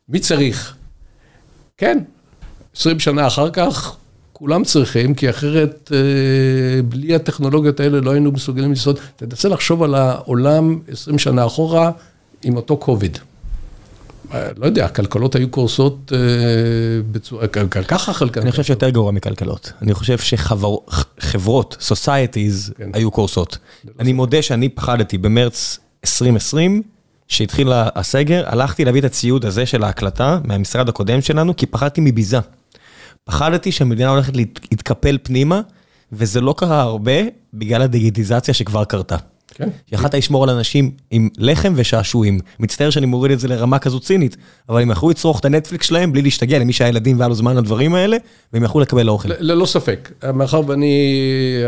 מי צריך? כן, 20 שנה אחר כך, כולם צריכים, כי אחרת, אה, בלי הטכנולוגיות האלה לא היינו מסוגלים לעשות. תנסה לחשוב על העולם 20 שנה אחורה עם אותו קוביד. לא יודע, הכלכלות היו קורסות אה, בצורה, ככה חלקן. אני חושב שיותר גרוע מכלכלות. אני חושב שחברות, societies, כן. היו קורסות. אני מודה שאני פחדתי במרץ 2020, כשהתחיל הסגר, הלכתי להביא את הציוד הזה של ההקלטה מהמשרד הקודם שלנו, כי פחדתי מביזה. פחדתי שהמדינה הולכת להתקפל פנימה, וזה לא קרה הרבה בגלל הדיגיטיזציה שכבר קרתה. כן. יכלת לשמור על אנשים עם לחם ושעשועים. מצטער שאני מוריד את זה לרמה כזו צינית, אבל הם יכלו לצרוך את הנטפליקס שלהם בלי להשתגע למי שהילדים והיה לו זמן לדברים האלה, והם יכלו לקבל אוכל. ללא ספק. מאחר ואני,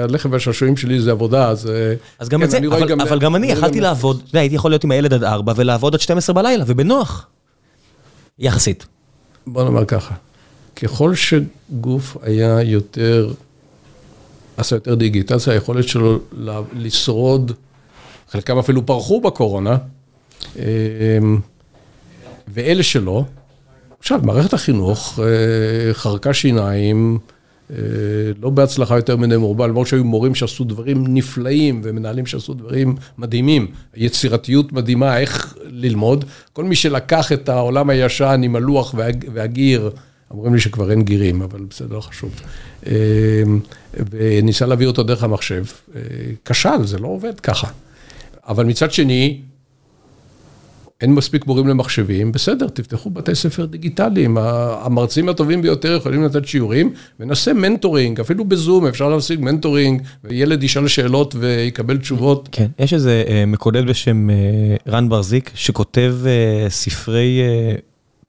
הלחם והשעשועים שלי זה עבודה, אז... אז גם כן, את זה, אבל, גם, אבל גם אני יכלתי לעבוד, אתה הייתי יכול להיות עם הילד עד 4 ולעבוד עד 12 בלילה, ובנוח. יחסית. בוא נאמר ככה, ככל שגוף היה יותר עשה יותר דיגיטציה, היכולת שלו לשרוד, חלקם אפילו פרחו בקורונה, אמ, ואלה שלא, עכשיו, מערכת החינוך אה, חרקה שיניים, אה, לא בהצלחה יותר מדי מרובה, למרות שהיו מורים שעשו דברים נפלאים ומנהלים שעשו דברים מדהימים, יצירתיות מדהימה, איך ללמוד. כל מי שלקח את העולם הישן עם הלוח והגיר, אומרים לי שכבר אין גירים, אבל בסדר, לא חשוב. אה, וניסה להביא אותו דרך המחשב. כשל, זה לא עובד ככה. אבל מצד שני, אין מספיק מורים למחשבים, בסדר, תפתחו בתי ספר דיגיטליים, המרצים הטובים ביותר יכולים לתת שיעורים, ונעשה mentoring, אפילו בזום אפשר להשיג mentoring, וילד ישאל שאלות ויקבל תשובות. כן, יש איזה אה, מקודד בשם אה, רן ברזיק, שכותב אה, ספרי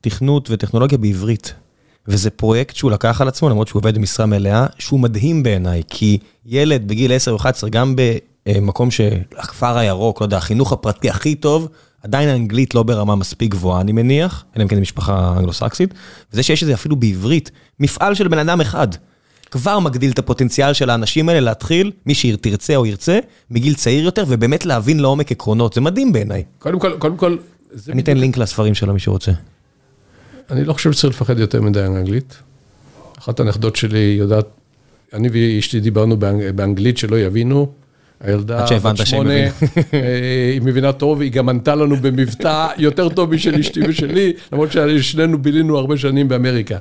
תכנות וטכנולוגיה בעברית. וזה פרויקט שהוא לקח על עצמו, למרות שהוא עובד במשרה מלאה, שהוא מדהים בעיניי, כי ילד בגיל 10 או 11, גם במקום שהכפר הירוק, לא יודע, החינוך הפרטי הכי טוב, עדיין האנגלית לא ברמה מספיק גבוהה, אני מניח, אלא אם כן משפחה אנגלוסקסית, וזה שיש את זה אפילו בעברית, מפעל של בן אדם אחד, כבר מגדיל את הפוטנציאל של האנשים האלה להתחיל, מי שתרצה או ירצה, מגיל צעיר יותר, ובאמת להבין לעומק עקרונות, זה מדהים בעיניי. קודם כל, קודם כל... אני אתן לינק לספרים שלו, מי שרוצה. אני לא חושב שצריך לפחד יותר מדי אנגלית. אחת הנכדות שלי יודעת, אני ואשתי דיברנו באנגלית שלא יבינו. הילדה בת שמונה, אה, היא מבינה טוב, היא גם ענתה לנו במבטא יותר טוב משל אשתי ושלי, למרות ששנינו בילינו הרבה שנים באמריקה.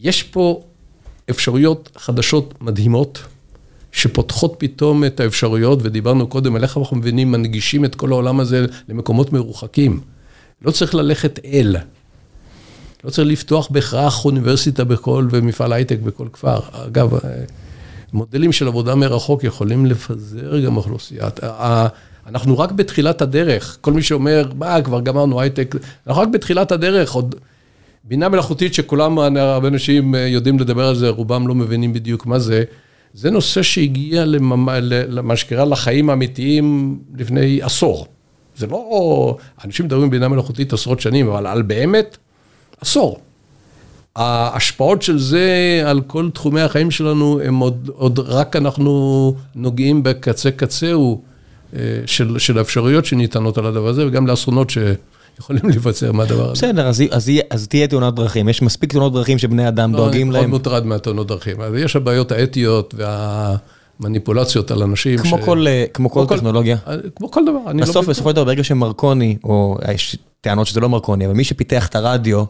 יש פה אפשרויות חדשות מדהימות, שפותחות פתאום את האפשרויות, ודיברנו קודם על איך אנחנו מבינים, מנגישים את כל העולם הזה למקומות מרוחקים. לא צריך ללכת אל. לא צריך לפתוח בהכרח אוניברסיטה בכל, ומפעל הייטק בכל כפר. אגב, מודלים של עבודה מרחוק יכולים לפזר גם אוכלוסייה. אנחנו רק בתחילת הדרך, כל מי שאומר, מה, כבר גמרנו הייטק, אנחנו רק בתחילת הדרך, עוד בינה מלאכותית שכולם, הרבה אנשים יודעים לדבר על זה, רובם לא מבינים בדיוק מה זה. זה נושא שהגיע למה שקרה לחיים האמיתיים לפני עשור. זה לא, אנשים מדברים בינה מלאכותית עשרות שנים, אבל על באמת, עשור. ההשפעות של זה על כל תחומי החיים שלנו, הם עוד, עוד רק אנחנו נוגעים בקצה קצהו אה, של, של האפשרויות שניתנות על הדבר הזה, וגם לאסונות שיכולים להיווצר מהדבר הזה. בסדר, אז, אז, אז תהיה תאונת דרכים. יש מספיק תאונות דרכים שבני אדם לא, דואגים להם. אני מאוד מוטרד מהתאונות דרכים. יש הבעיות האתיות וה... מניפולציות על אנשים. כמו ש... כל, אה, כמו כל, כל טכנולוגיה. אה, כמו כל דבר. בסוף, לא בסופו של דבר, ברגע שמרקוני, או יש טענות שזה לא מרקוני, אבל מי שפיתח את הרדיו,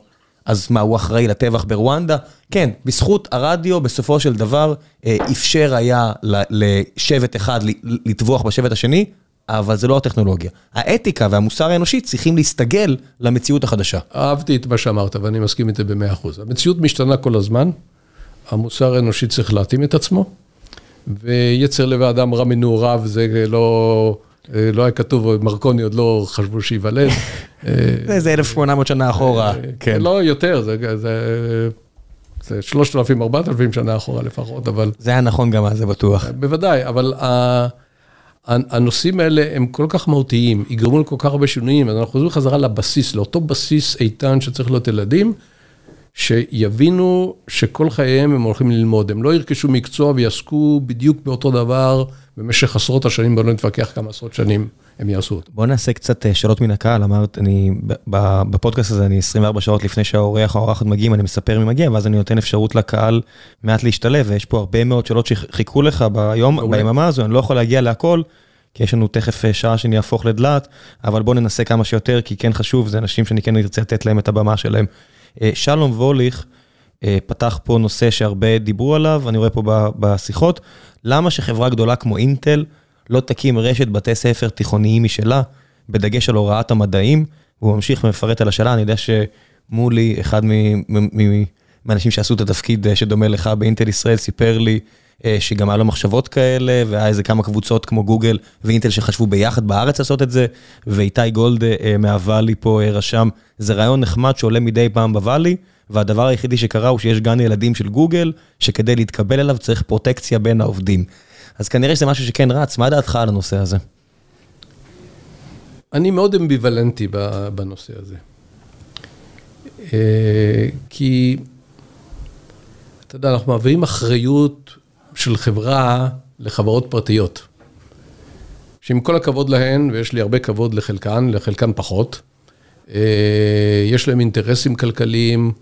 אז מה, הוא אחראי לטבח ברואנדה? כן, בזכות הרדיו, בסופו של דבר, אה, אפשר היה לשבט אחד לטבוח בשבט השני, אבל זה לא הטכנולוגיה. האתיקה והמוסר האנושי צריכים להסתגל למציאות החדשה. אהבתי את מה שאמרת, ואני מסכים איתה במאה אחוז. המציאות משתנה כל הזמן, המוסר האנושי צריך להתאים את עצמו, ויצר לב האדם רע מנעוריו, זה לא... אה, לא היה כתוב, מרקוני עוד לא חשבו שייוולד. זה 1,800 שנה אחורה, אה, כן. לא, יותר, זה 3,000, 4,000 שנה אחורה לפחות, אבל... זה היה נכון גם אז, זה בטוח. בוודאי, אבל הנושאים האלה הם כל כך מהותיים, יגרמו לכל כך הרבה שינויים, אז אנחנו חוזרים חזרה לבסיס, לאותו בסיס איתן שצריך להיות ילדים, שיבינו שכל חייהם הם הולכים ללמוד, הם לא ירכשו מקצוע ויעסקו בדיוק באותו דבר. במשך עשרות השנים, בוא לא נתווכח כמה עשרות שנים הם יעשו אותו. בוא נעשה קצת אה, שאלות מן הקהל, אמרת, אני, בפודקאסט הזה אני 24 שעות לפני שהאורח או האורחת מגיעים, אני מספר מי מגיע, ואז אני נותן אפשרות לקהל מעט להשתלב, ויש פה הרבה מאוד שאלות שחיכו לך ביום, ביממה הזו, אני לא יכול להגיע להכל, כי יש לנו תכף אה, שעה שאני אהפוך לדלת, אבל בוא ננסה כמה שיותר, כי כן חשוב, זה אנשים שאני כן ארצה לתת להם את הבמה שלהם. אה, שלום ווליך, פתח פה נושא שהרבה דיברו עליו, אני רואה פה בשיחות, למה שחברה גדולה כמו אינטל לא תקים רשת בתי ספר תיכוניים משלה, בדגש על הוראת המדעים, והוא ממשיך ומפרט על השאלה, אני יודע שמולי, אחד מהאנשים שעשו את התפקיד אה, שדומה לך באינטל ישראל, סיפר לי אה, שגם היה לו מחשבות כאלה, והיה איזה כמה קבוצות כמו גוגל ואינטל שחשבו ביחד בארץ לעשות את זה, ואיתי גולד אה, מהוואלי פה רשם, זה רעיון נחמד שעולה מדי פעם בוואלי, והדבר היחידי שקרה הוא שיש גן ילדים של גוגל, שכדי להתקבל אליו צריך פרוטקציה בין העובדים. אז כנראה שזה משהו שכן רץ, מה דעתך על הנושא הזה? אני מאוד אמביוולנטי בנושא הזה. אה, כי, אתה יודע, אנחנו מעבירים אחריות של חברה לחברות פרטיות. שעם כל הכבוד להן, ויש לי הרבה כבוד לחלקן, לחלקן פחות, אה, יש להם אינטרסים כלכליים.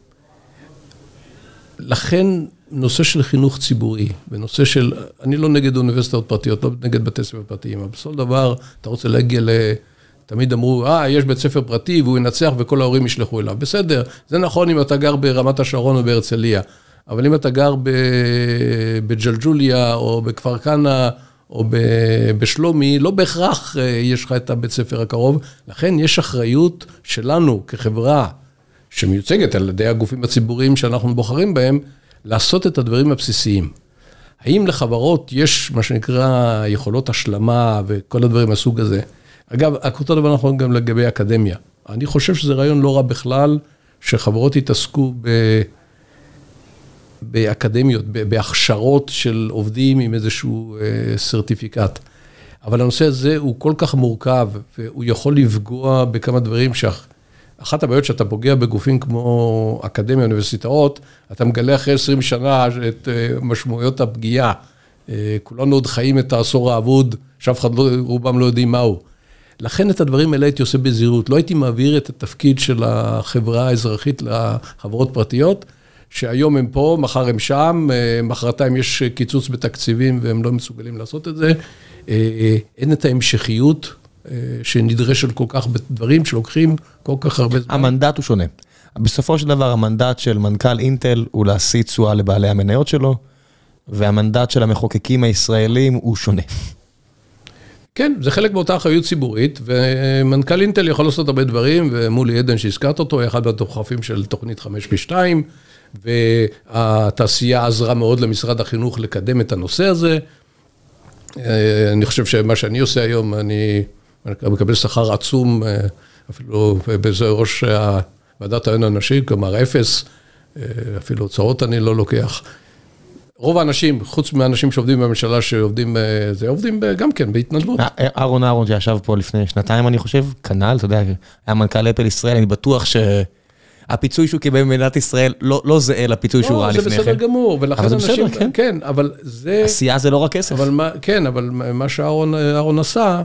לכן נושא של חינוך ציבורי, ונושא של, אני לא נגד אוניברסיטאות פרטיות, לא נגד בתי ספר פרטיים, אבל בסופו דבר אתה רוצה להגיע ל... תמיד אמרו, אה, יש בית ספר פרטי והוא ינצח וכל ההורים ישלחו אליו. בסדר, זה נכון אם אתה גר ברמת השרון או בהרצליה, אבל אם אתה גר בג'לג'וליה או בכפר כנא או בשלומי, לא בהכרח אה, יש לך את הבית ספר הקרוב. לכן יש אחריות שלנו כחברה, שמיוצגת על ידי הגופים הציבוריים שאנחנו בוחרים בהם, לעשות את הדברים הבסיסיים. האם לחברות יש מה שנקרא יכולות השלמה וכל הדברים מהסוג הזה? אגב, אותו דבר נכון גם לגבי אקדמיה. אני חושב שזה רעיון לא רע בכלל, שחברות יתעסקו ב... באקדמיות, בהכשרות של עובדים עם איזשהו אה, סרטיפיקט. אבל הנושא הזה הוא כל כך מורכב, והוא יכול לפגוע בכמה דברים שאח... אחת הבעיות שאתה פוגע בגופים כמו אקדמיה, אוניברסיטאות, אתה מגלה אחרי 20 שנה את אה, משמעויות הפגיעה. אה, כולנו עוד חיים את העשור האבוד, שאף אחד, לא, רובם לא יודעים מהו. לכן את הדברים האלה הייתי עושה בזהירות. לא הייתי מעביר את התפקיד של החברה האזרחית לחברות פרטיות, שהיום הם פה, מחר הם שם, אה, מחרתיים יש קיצוץ בתקציבים והם לא מסוגלים לעשות את זה. אין את ההמשכיות שנדרשת כל כך בדברים שלוקחים כל כך הרבה זמן. המנדט הוא שונה. בסופו של דבר המנדט של מנכ"ל אינטל הוא להשיא תשואה לבעלי המניות שלו, והמנדט של המחוקקים הישראלים הוא שונה. כן, זה חלק מאותה אחריות ציבורית, ומנכ"ל אינטל יכול לעשות הרבה דברים, ומולי עדן שהזכרת אותו, אחד מהדוחפים של תוכנית 5 פי 2, והתעשייה עזרה מאוד למשרד החינוך לקדם את הנושא הזה. אה, אני חושב שמה שאני עושה היום, אני מקבל שכר עצום, אה, אפילו בזה ראש ועדת ההון האנושי, כלומר אפס, אה, אפילו הוצאות אני לא לוקח. רוב האנשים, חוץ מהאנשים שעובדים בממשלה, שעובדים, זה עובדים גם כן בהתנדבות. אהרון אהרון שישב פה לפני שנתיים, אני חושב, כנ"ל, אתה יודע, היה מנכ"ל אפל ישראל, אני בטוח ש... הפיצוי שהוא קיבל במדינת ישראל לא, לא זהה לפיצוי שהוא ראה לפני כן. לא, זה בסדר גמור, ולכן אבל אנשים... בסדר, כן. כן, אבל זה... עשייה זה לא רק כסף. אבל מה, כן, אבל מה שאהרון עשה,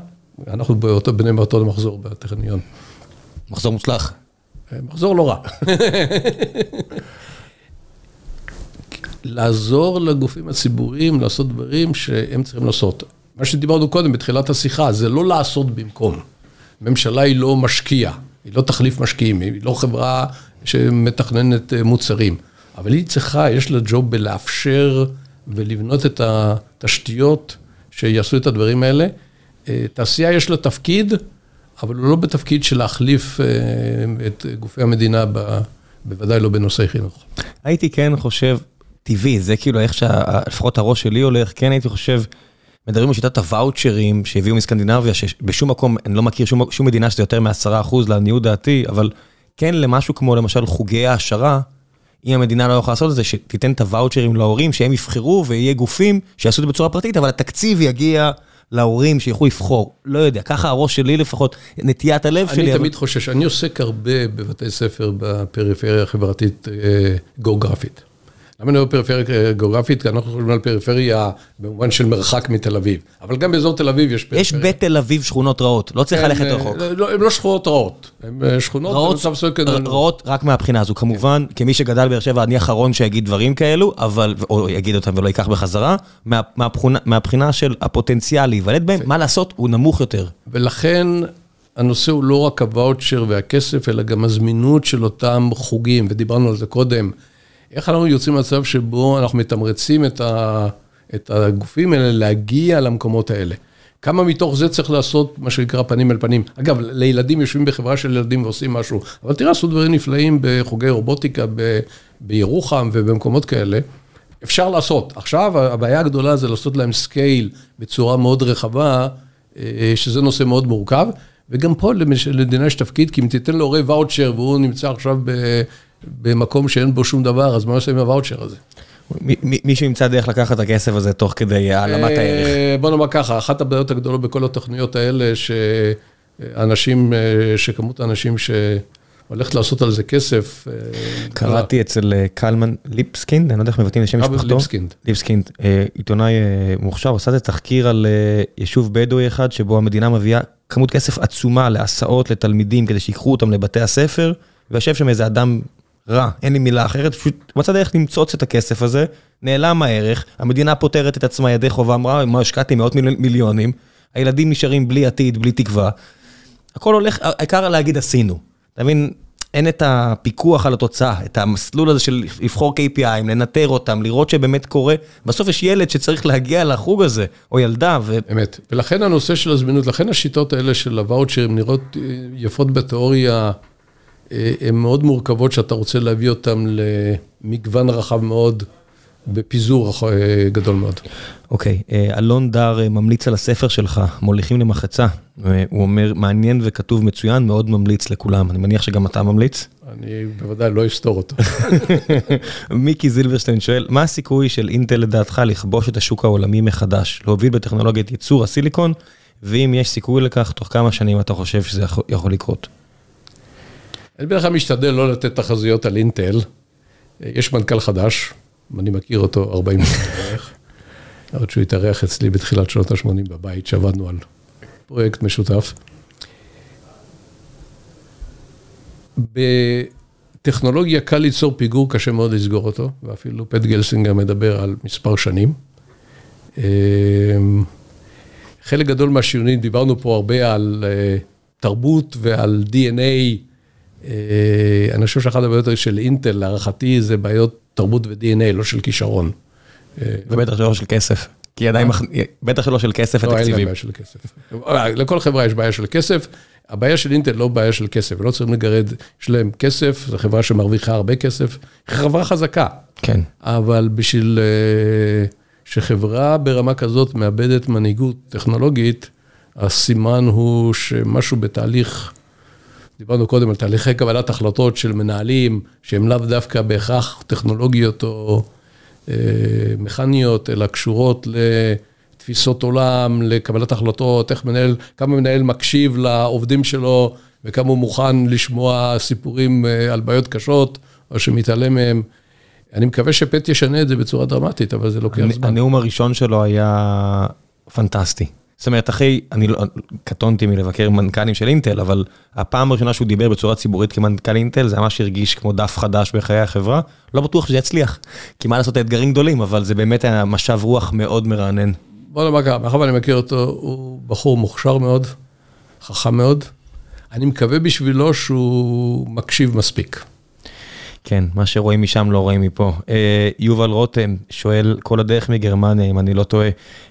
אנחנו באותו, בני מאותו מחזור בטכניון. מחזור מוצלח. מחזור לא רע. לעזור לגופים הציבוריים לעשות דברים שהם צריכים לעשות. מה שדיברנו קודם בתחילת השיחה, זה לא לעשות במקום. ממשלה היא לא משקיע, היא לא תחליף משקיעים, היא לא חברה שמתכננת אה, מוצרים, אבל היא צריכה, יש לה ג'וב בלאפשר ולבנות את התשתיות שיעשו את הדברים האלה. תעשייה יש לה תפקיד, אבל הוא לא בתפקיד של להחליף אה, את גופי המדינה, בוודאי לא בנושאי חינוך. הייתי כן חושב, טבעי, זה כאילו איך שלפחות הראש שלי הולך, כן הייתי חושב, מדברים על שיטת הוואוצ'רים שהביאו מסקנדינביה, שבשום מקום, אני לא מכיר שום, שום מדינה שזה יותר מ-10% לעניות דעתי, אבל כן למשהו כמו למשל חוגי העשרה, אם המדינה לא יכולה לעשות את זה, שתיתן את הוואוצ'רים להורים, שהם יבחרו ויהיה גופים שיעשו את זה בצורה פרטית, אבל התקציב יגיע להורים שיוכלו לבחור. לא יודע, ככה הראש שלי לפחות, נטיית הלב אני שלי. אני תמיד אבל... חושש, אני עוסק הרבה בבתי ספר בפריפריה החברתית אה, גיאוגרפית. למה אני אומר פריפריה גיאוגרפית? כי אנחנו חושבים על פריפריה במובן של מרחק מתל אביב. אבל גם באזור תל אביב יש פריפריה. יש בתל אביב שכונות רעות, לא צריך ללכת רחוק. לא, הן לא שכונות רעות, הן אה, שכונות במצב סוציו-אקונומי. רעות רק מהבחינה הזו. כמובן, כמי שגדל באר שבע, אני האחרון שיגיד דברים כאלו, אבל, או יגיד אותם ולא ייקח בחזרה, מהבחינה של הפוטנציאל להיוולד בהם, מה לעשות, הוא נמוך יותר. ולכן... הנושא הוא לא רק הוואוצ'ר והכסף, אלא גם הזמינות של אותם חוגים, ודיברנו על זה קודם. איך אנחנו יוצאים למצב שבו אנחנו מתמרצים את, ה, את הגופים האלה להגיע למקומות האלה? כמה מתוך זה צריך לעשות מה שנקרא פנים אל פנים? אגב, לילדים יושבים בחברה של ילדים ועושים משהו, אבל תראה, עשו דברים נפלאים בחוגי רובוטיקה ב, בירוחם ובמקומקומות כאלה. אפשר לעשות. עכשיו, הבעיה הגדולה זה לעשות להם scale בצורה מאוד רחבה, אה, שזה נושא מאוד מורכב. וגם פה למדינה יש תפקיד, כי אם תיתן להורה ואוצ'ר והוא נמצא עכשיו במקום שאין בו שום דבר, אז מה עושה עם הוואוצ'ר הזה? מי שימצא דרך לקחת את הכסף הזה תוך כדי העלמת אה, הערך. בוא נאמר ככה, אחת הבעיות הגדולות בכל התוכניות האלה, שאנשים, אה, שכמות האנשים הולכת לעשות על זה כסף. קראתי אצל קלמן ליפסקינד, אני לא יודע איך מבטאים את שם משפחתו. ליפסקינד. ליפסקינד, עיתונאי מוכשר, עשה את התחקיר על יישוב בדואי אחד, שבו המדינה מביאה כמות כסף עצומה להסעות לתלמידים כדי שיקחו אותם לבתי הספר, ויושב שם איזה אדם רע, אין לי מילה אחרת, פשוט מצא דרך למצוץ את הכסף הזה, נעלם הערך, המדינה פותרת את עצמה ידי חובה, אמרה, מה השקעתי מאות מיליונים, הילדים נשארים בלי עתיד, בלי תקווה. הכל הולך, העיקר להגיד עשינו. אתה מבין, אין את הפיקוח על התוצאה, את המסלול הזה של לבחור KPI, לנטר אותם, לראות שבאמת קורה. בסוף יש ילד שצריך להגיע לחוג הזה, או ילדה. ו... אמת. ולכן הנושא של הזמינות, לכן השיטות האלה של הוואוצ'רים נראות יפות בתיאוריה, הן מאוד מורכבות שאתה רוצה להביא אותן למגוון רחב מאוד. בפיזור גדול מאוד. אוקיי, okay, אלון דר ממליץ על הספר שלך, מוליכים למחצה. הוא אומר, מעניין וכתוב מצוין, מאוד ממליץ לכולם. אני מניח שגם אתה ממליץ? אני בוודאי לא אסתור אותו. מיקי זילברשטיין שואל, מה הסיכוי של אינטל לדעתך לכבוש את השוק העולמי מחדש, להוביל בטכנולוגיית ייצור הסיליקון, ואם יש סיכוי לכך, תוך כמה שנים אתה חושב שזה יכול לקרות? אני בדרך כלל משתדל לא לתת תחזיות על אינטל. יש מנכ"ל חדש, אני מכיר אותו 40 שנה. עוד שהוא התארח אצלי בתחילת שנות ה-80 בבית, שעבדנו על פרויקט משותף. בטכנולוגיה קל ליצור פיגור, קשה מאוד לסגור אותו, ואפילו פט גלסינגר מדבר על מספר שנים. חלק גדול מהשיעונים, דיברנו פה הרבה על תרבות ועל DNA. אני חושב שאחת הבעיות של אינטל, להערכתי, זה בעיות תרבות ו-DNA, לא של כישרון. ובטח שלא של כסף. כי עדיין, בטח שלא של כסף ותקציבים. לא, אין בעיה של כסף. לכל חברה יש בעיה של כסף. הבעיה של אינטל לא בעיה של כסף, לא צריכים לגרד, יש להם כסף, זו חברה שמרוויחה הרבה כסף, חברה חזקה. כן. אבל בשביל שחברה ברמה כזאת מאבדת מנהיגות טכנולוגית, הסימן הוא שמשהו בתהליך, דיברנו קודם על תהליכי קבלת החלטות של מנהלים, שהם לאו דווקא בהכרח טכנולוגיות או מכניות, אלא קשורות לתפיסות עולם, לקבלת החלטות, איך מנהל, כמה מנהל מקשיב לעובדים שלו, וכמה הוא מוכן לשמוע סיפורים על בעיות קשות, או שמתעלם מהם. אני מקווה שפט ישנה את זה בצורה דרמטית, אבל זה לוקח זמן. הנאום הראשון שלו היה פנטסטי. זאת אומרת, אחי, אני קטונתי מלבקר מנכ"לים של אינטל, אבל הפעם הראשונה שהוא דיבר בצורה ציבורית כמנכ"ל אינטל, זה ממש הרגיש כמו דף חדש בחיי החברה. לא בטוח שזה יצליח, כי מה לעשות, האתגרים גדולים, אבל זה באמת היה משב רוח מאוד מרענן. בוא נאמר ככה, מאחר ואני מכיר אותו, הוא בחור מוכשר מאוד, חכם מאוד. אני מקווה בשבילו שהוא מקשיב מספיק. כן, מה שרואים משם לא רואים מפה. יובל רותם שואל, כל הדרך מגרמניה, אם אני לא טועה,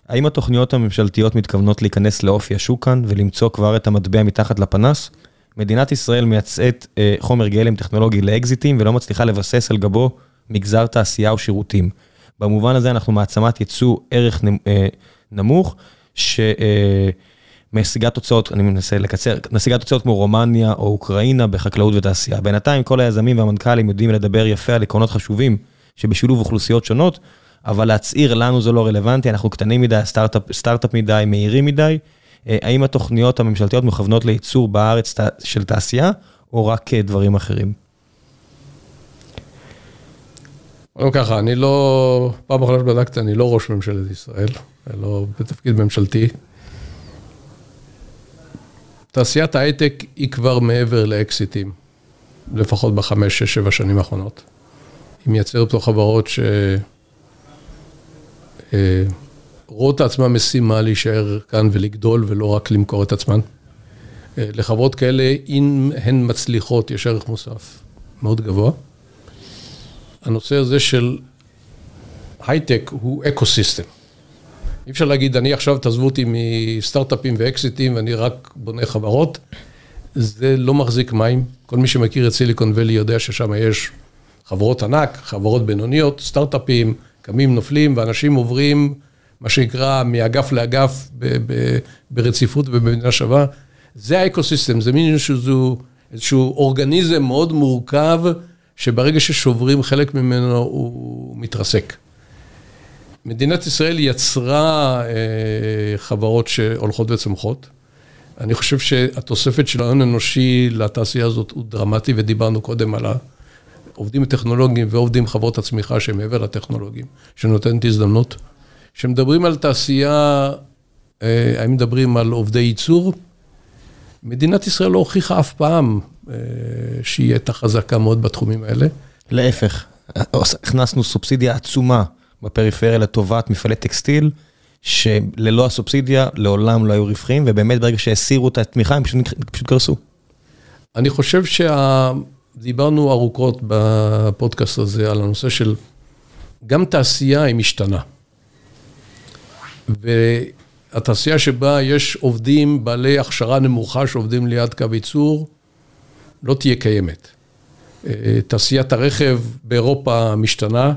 האם התוכניות הממשלתיות מתכוונות להיכנס לאופי השוק כאן ולמצוא כבר את המטבע מתחת לפנס? מדינת ישראל מייצאת חומר גלם טכנולוגי לאקזיטים ולא מצליחה לבסס על גבו מגזר תעשייה או שירותים. במובן הזה אנחנו מעצמת ייצוא ערך נמוך, ש... משיגת תוצאות, אני מנסה לקצר, משיגת תוצאות כמו רומניה או אוקראינה בחקלאות ותעשייה. בינתיים כל היזמים והמנכ"לים יודעים לדבר יפה על עקרונות חשובים שבשילוב אוכלוסיות שונות, אבל להצהיר לנו זה לא רלוונטי, אנחנו קטנים מדי, סטארט-אפ, סטארט-אפ מדי, מהירים מדי. האם התוכניות הממשלתיות מכוונות לייצור בארץ של תעשייה, או רק דברים אחרים? לא ככה, אני לא, פעם אחרונה שבדקת, אני לא ראש ממשלת ישראל, לא בתפקיד ממשלתי. תעשיית ההייטק היא כבר מעבר לאקסיטים, לפחות בחמש, שש, שבע שנים האחרונות. היא מייצרת פה חברות שרואות את עצמן משימה להישאר כאן ולגדול ולא רק למכור את עצמן. לחברות כאלה, אם הן מצליחות, יש ערך מוסף מאוד גבוה. הנושא הזה של הייטק הוא ecosystem. אי אפשר להגיד, אני עכשיו תעזבו אותי מסטארט-אפים ואקזיטים ואני רק בונה חברות. זה לא מחזיק מים. כל מי שמכיר את סיליקון ולי יודע ששם יש חברות ענק, חברות בינוניות, סטארט-אפים, קמים, נופלים, ואנשים עוברים, מה שנקרא, מאגף לאגף ברציפות ובמידה שווה. זה האקוסיסטם, זה מין איזשהו, איזשהו אורגניזם מאוד מורכב, שברגע ששוברים חלק ממנו הוא מתרסק. מדינת ישראל יצרה חברות שהולכות וצומחות, אני חושב שהתוספת של ההון האנושי לתעשייה הזאת הוא דרמטי, ודיברנו קודם על העובדים הטכנולוגיים ועובדים חברות הצמיחה שהם מעבר לטכנולוגיים, שנותנת הזדמנות. כשמדברים על תעשייה, אה, האם מדברים על עובדי ייצור? מדינת ישראל לא הוכיחה אף פעם אה, שהיא הייתה חזקה מאוד בתחומים האלה. להפך, הכנסנו סובסידיה עצומה בפריפריה לטובת מפעלי טקסטיל, שללא הסובסידיה לעולם לא היו רווחים, ובאמת ברגע שהסירו את התמיכה הם פשוט, פשוט קרסו. אני חושב שדיברנו ארוכות בפודקאסט הזה על הנושא של גם תעשייה היא משתנה. והתעשייה שבה יש עובדים בעלי הכשרה נמוכה שעובדים ליד קו ייצור, לא תהיה קיימת. אה, תעשיית הרכב באירופה משתנה.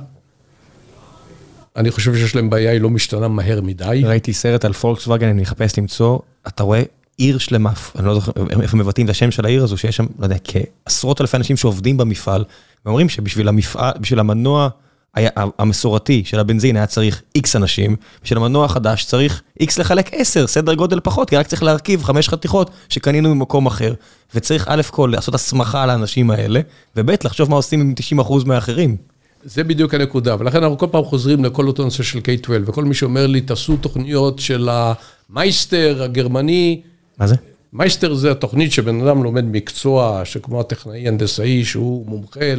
אני חושב שיש להם בעיה, היא לא משתנה מהר מדי. ראיתי סרט על פולקסווגן, אני מחפש למצוא, אתה רואה עיר שלמה, אני לא זוכר איפה מבטאים את השם של העיר הזו, שיש שם, לא יודע, כעשרות אלפי אנשים שעובדים במפעל, ואומרים שבשביל המפעל, בשביל המנוע היה, המסורתי של הבנזין היה צריך איקס אנשים, בשביל המנוע החדש צריך איקס לחלק עשר, סדר גודל פחות, כי רק צריך להרכיב חמש חתיכות שקנינו ממקום אחר, וצריך א' כל לעשות הסמכה לאנשים האלה, וב' לחשוב מה עושים עם 90% מהאחרים. זה בדיוק הנקודה, ולכן אנחנו כל פעם חוזרים לכל אותו נושא של K-12, וכל מי שאומר לי, תעשו תוכניות של המייסטר הגרמני. מה זה? מייסטר זה התוכנית שבן אדם לומד מקצוע, שכמו הטכנאי הנדסאי, שהוא מומחה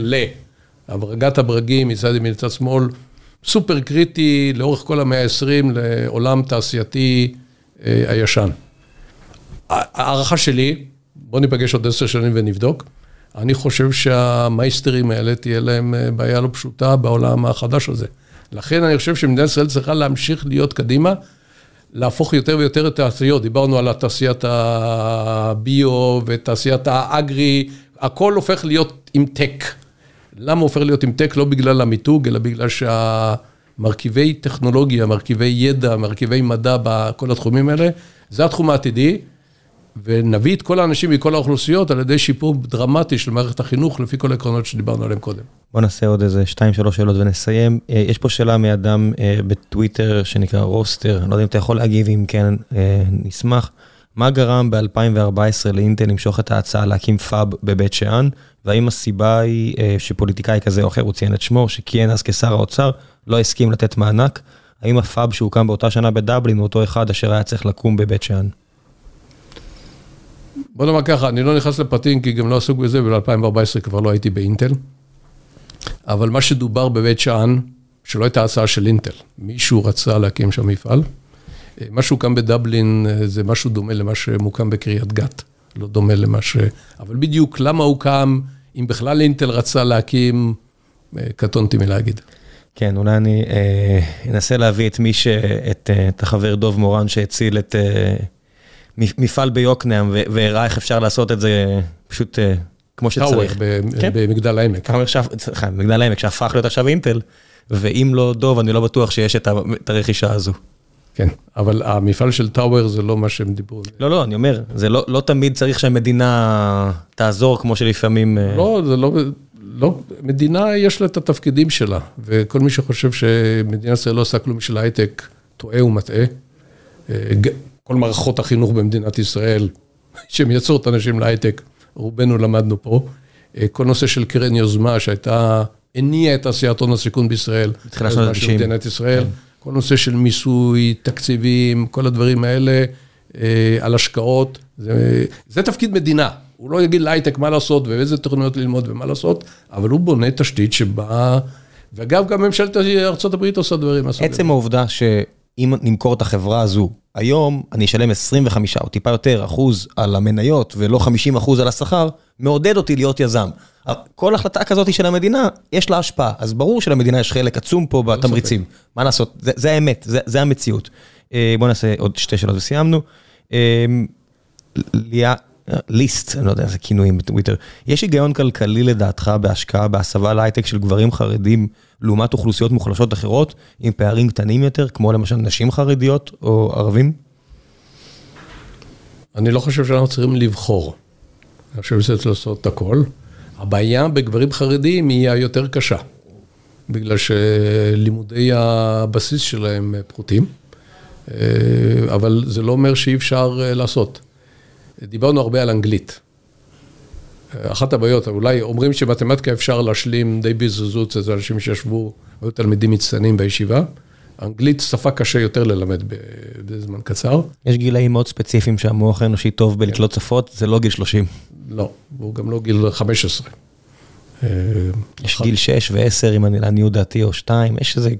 להברגת הברגים מצד ימין לצד שמאל, סופר קריטי לאורך כל המאה ה-20 לעולם תעשייתי אה, הישן. הערכה שלי, בוא ניפגש עוד עשר שנים ונבדוק. אני חושב שהמייסטרים האלה תהיה להם אה, בעיה לא פשוטה בעולם החדש הזה. לכן אני חושב שמדינת ישראל צריכה להמשיך להיות קדימה, להפוך יותר ויותר את התעשיות. דיברנו על תעשיית הביו ותעשיית האגרי, הכל הופך להיות עם טק. למה הופך להיות עם טק? לא בגלל המיתוג, אלא בגלל שהמרכיבי טכנולוגיה, מרכיבי ידע, מרכיבי מדע בכל התחומים האלה, זה התחום העתידי. ונביא את כל האנשים מכל האוכלוסיות על ידי שיפור דרמטי של מערכת החינוך, לפי כל העקרונות שדיברנו עליהם קודם. בוא נעשה עוד איזה שתיים, שלוש שאלות ונסיים. אה, יש פה שאלה מאדם אה, בטוויטר שנקרא רוסטר, אני לא יודע אם אתה יכול להגיב, אם כן, אה, נשמח. מה גרם ב-2014 לאינטל למשוך את ההצעה להקים פאב בבית שאן, והאם הסיבה היא שפוליטיקאי כזה או אחר, הוא ציין את שמו, שכיהן אז כשר האוצר, לא הסכים לתת מענק? האם הפאב שהוקם באותה שנה בדבלין הוא אותו אחד אשר היה צריך לקום בבית שאן? בוא נאמר ככה, אני לא נכנס לפרטים כי גם לא עסוק בזה, וב-2014 כבר לא הייתי באינטל. אבל מה שדובר בבית שאן, שלא הייתה הצעה של אינטל, מישהו רצה להקים שם מפעל. מה שהוקם בדבלין זה משהו דומה למה שמוקם בקריית גת, לא דומה למה ש... אבל בדיוק למה הוקם, אם בכלל אינטל רצה להקים, קטונתי מלהגיד. כן, אולי אני אה, אנסה להביא את מי ש... את, אה, את החבר דוב מורן שהציל את... אה, מפעל ביוקנעם, והראה איך אפשר לעשות את זה פשוט אה, כמו שצריך. כן. במגדל העמק. במגדל העמק, שהפך להיות עכשיו אינטל, ואם לא דוב, אני לא בטוח שיש את הרכישה הזו. כן, אבל המפעל של טאוור זה לא מה שהם דיברו. לא, לא, אני אומר, זה לא, לא תמיד צריך שהמדינה תעזור כמו שלפעמים... אה, לא, זה לא, לא, מדינה יש לה את התפקידים שלה, וכל מי שחושב שמדינת ישראל לא עושה כלום בשביל ההייטק, טועה ומטעה. כל מערכות החינוך במדינת ישראל, שמייצרות אנשים להייטק, רובנו למדנו פה. אה, כל נושא של קרן יוזמה שהייתה, הניעה את תעשיית הון הסיכון בישראל. בתחילת שנות ה-90. במדינת ישראל. כן. כל נושא של מיסוי, תקציבים, כל הדברים האלה, אה, על השקעות. זה, זה תפקיד מדינה. הוא לא יגיד להייטק מה לעשות ואיזה תוכניות ללמוד ומה לעשות, אבל הוא בונה תשתית שבה... ואגב, גם ממשלת ארה"ב עושה דברים עצם העובדה ש... אם נמכור את החברה הזו, היום אני אשלם 25 או טיפה יותר אחוז על המניות ולא 50 אחוז על השכר, מעודד אותי להיות יזם. כל החלטה כזאת של המדינה, יש לה השפעה. אז ברור שלמדינה יש חלק עצום פה בתמריצים. מה לעשות, זה, זה האמת, זה, זה המציאות. אה, בואו נעשה עוד שתי שאלות וסיימנו. אה, ליה, ליסט, אני לא יודע איזה כינויים בטוויטר, יש היגיון כלכלי לדעתך בהשקעה בהסבה להייטק של גברים חרדים לעומת אוכלוסיות מוחלשות אחרות עם פערים קטנים יותר, כמו למשל נשים חרדיות או ערבים? אני לא חושב שאנחנו צריכים לבחור. אני חושב שצריך לעשות את הכל. הבעיה בגברים חרדים היא היותר קשה, בגלל שלימודי הבסיס שלהם פחותים, אבל זה לא אומר שאי אפשר לעשות. דיברנו הרבה על אנגלית. אחת הבעיות, אולי אומרים שמתמטיקה אפשר להשלים די בזריזות, זה אנשים שישבו, היו תלמידים מצטיינים בישיבה. אנגלית שפה קשה יותר ללמד בזמן קצר. יש גילאים מאוד ספציפיים שהמוח האנושי טוב בלקלוט שפות, זה לא גיל 30. לא, הוא גם לא גיל 15. יש גיל 6 ו-10, אם אני לעניות דעתי, או 2, יש איזה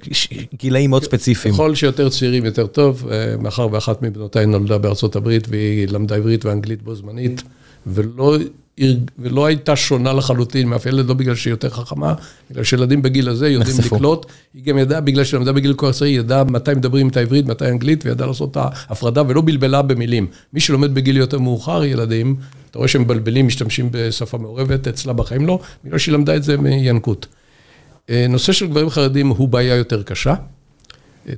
גילאים מאוד ספציפיים. ככל שיותר צעירים יותר טוב, מאחר ואחת מבנותיי נולדה בארצות הברית, והיא למדה עברית ואנגלית בו זמנית, ולא ולא הייתה שונה לחלוטין מאף ילד, לא בגלל שהיא יותר חכמה, בגלל שילדים בגיל הזה יודעים לקלוט. היא גם ידעה, בגלל שהיא למדה בגיל כל עשרה, היא ידעה מתי מדברים את העברית, מתי אנגלית, וידעה לעשות את ההפרדה, ולא בלבלה במילים. מי שלומד בגיל יותר מאוחר, ילדים, אתה רואה שהם מבלבלים, משתמשים בשפה מעורבת, אצלה בחיים לא, בגלל שהיא למדה את זה מינקות. נושא של גברים חרדים הוא בעיה יותר קשה,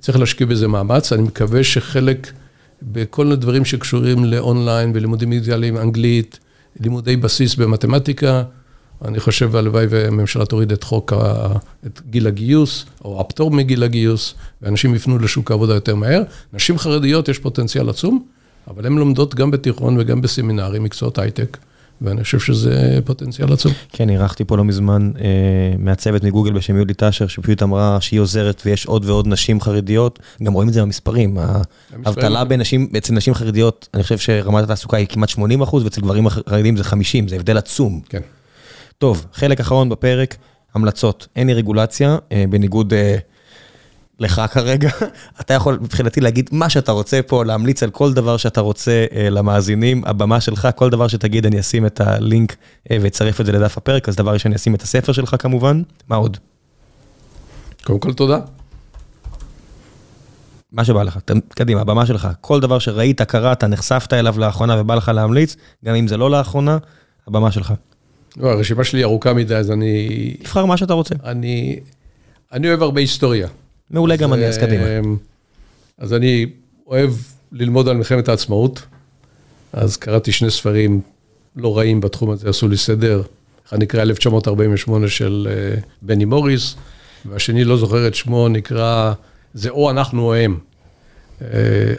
צריך להשקיע בזה מאמץ, אני מקווה שחלק, בכל הדברים שקשורים לאונליין ולימודים דיגיטליים, אנגלית, לימודי בסיס במתמטיקה, אני חושב, הלוואי והממשלה תוריד את חוק, את גיל הגיוס, או הפטור מגיל הגיוס, ואנשים יפנו לשוק העבודה יותר מהר. נשים חרדיות יש פוטנציאל עצום, אבל הן לומדות גם בתיכון וגם בסמינרים, מקצועות הייטק. ואני חושב שזה פוטנציאל עצום. כן, אירחתי פה לא מזמן מעצבת מגוגל בשם יולי טאשר, שפשוט אמרה שהיא עוזרת ויש עוד ועוד נשים חרדיות, גם רואים את זה במספרים, האבטלה אצל נשים חרדיות, אני חושב שרמת התעסוקה היא כמעט 80 אחוז, ואצל גברים חרדים זה 50, זה הבדל עצום. כן. טוב, חלק אחרון בפרק, המלצות, אין לי רגולציה, בניגוד לך כרגע, אתה יכול מבחינתי להגיד מה שאתה רוצה פה, להמליץ על כל דבר שאתה רוצה למאזינים, הבמה שלך, כל דבר שתגיד אני אשים את הלינק ואצרף את זה לדף הפרק, אז דבר ראשון אני אשים את הספר שלך כמובן, מה עוד? קודם כל תודה. מה שבא לך, קדימה, הבמה שלך, כל דבר שראית, קראת, נחשפת אליו לאחרונה ובא לך להמליץ, גם אם זה לא לאחרונה, הבמה שלך. הרשימה שלי ארוכה מדי, אז אני... תבחר מה שאתה רוצה. אני אוהב הרבה היסטוריה. מעולה גם אני, אז קדימה. אז אני אוהב ללמוד על מלחמת העצמאות, אז קראתי שני ספרים לא רעים בתחום הזה, עשו לי סדר. אחד נקרא 1948 של בני מוריס, והשני, לא זוכר את שמו, נקרא זה או אנחנו או הם.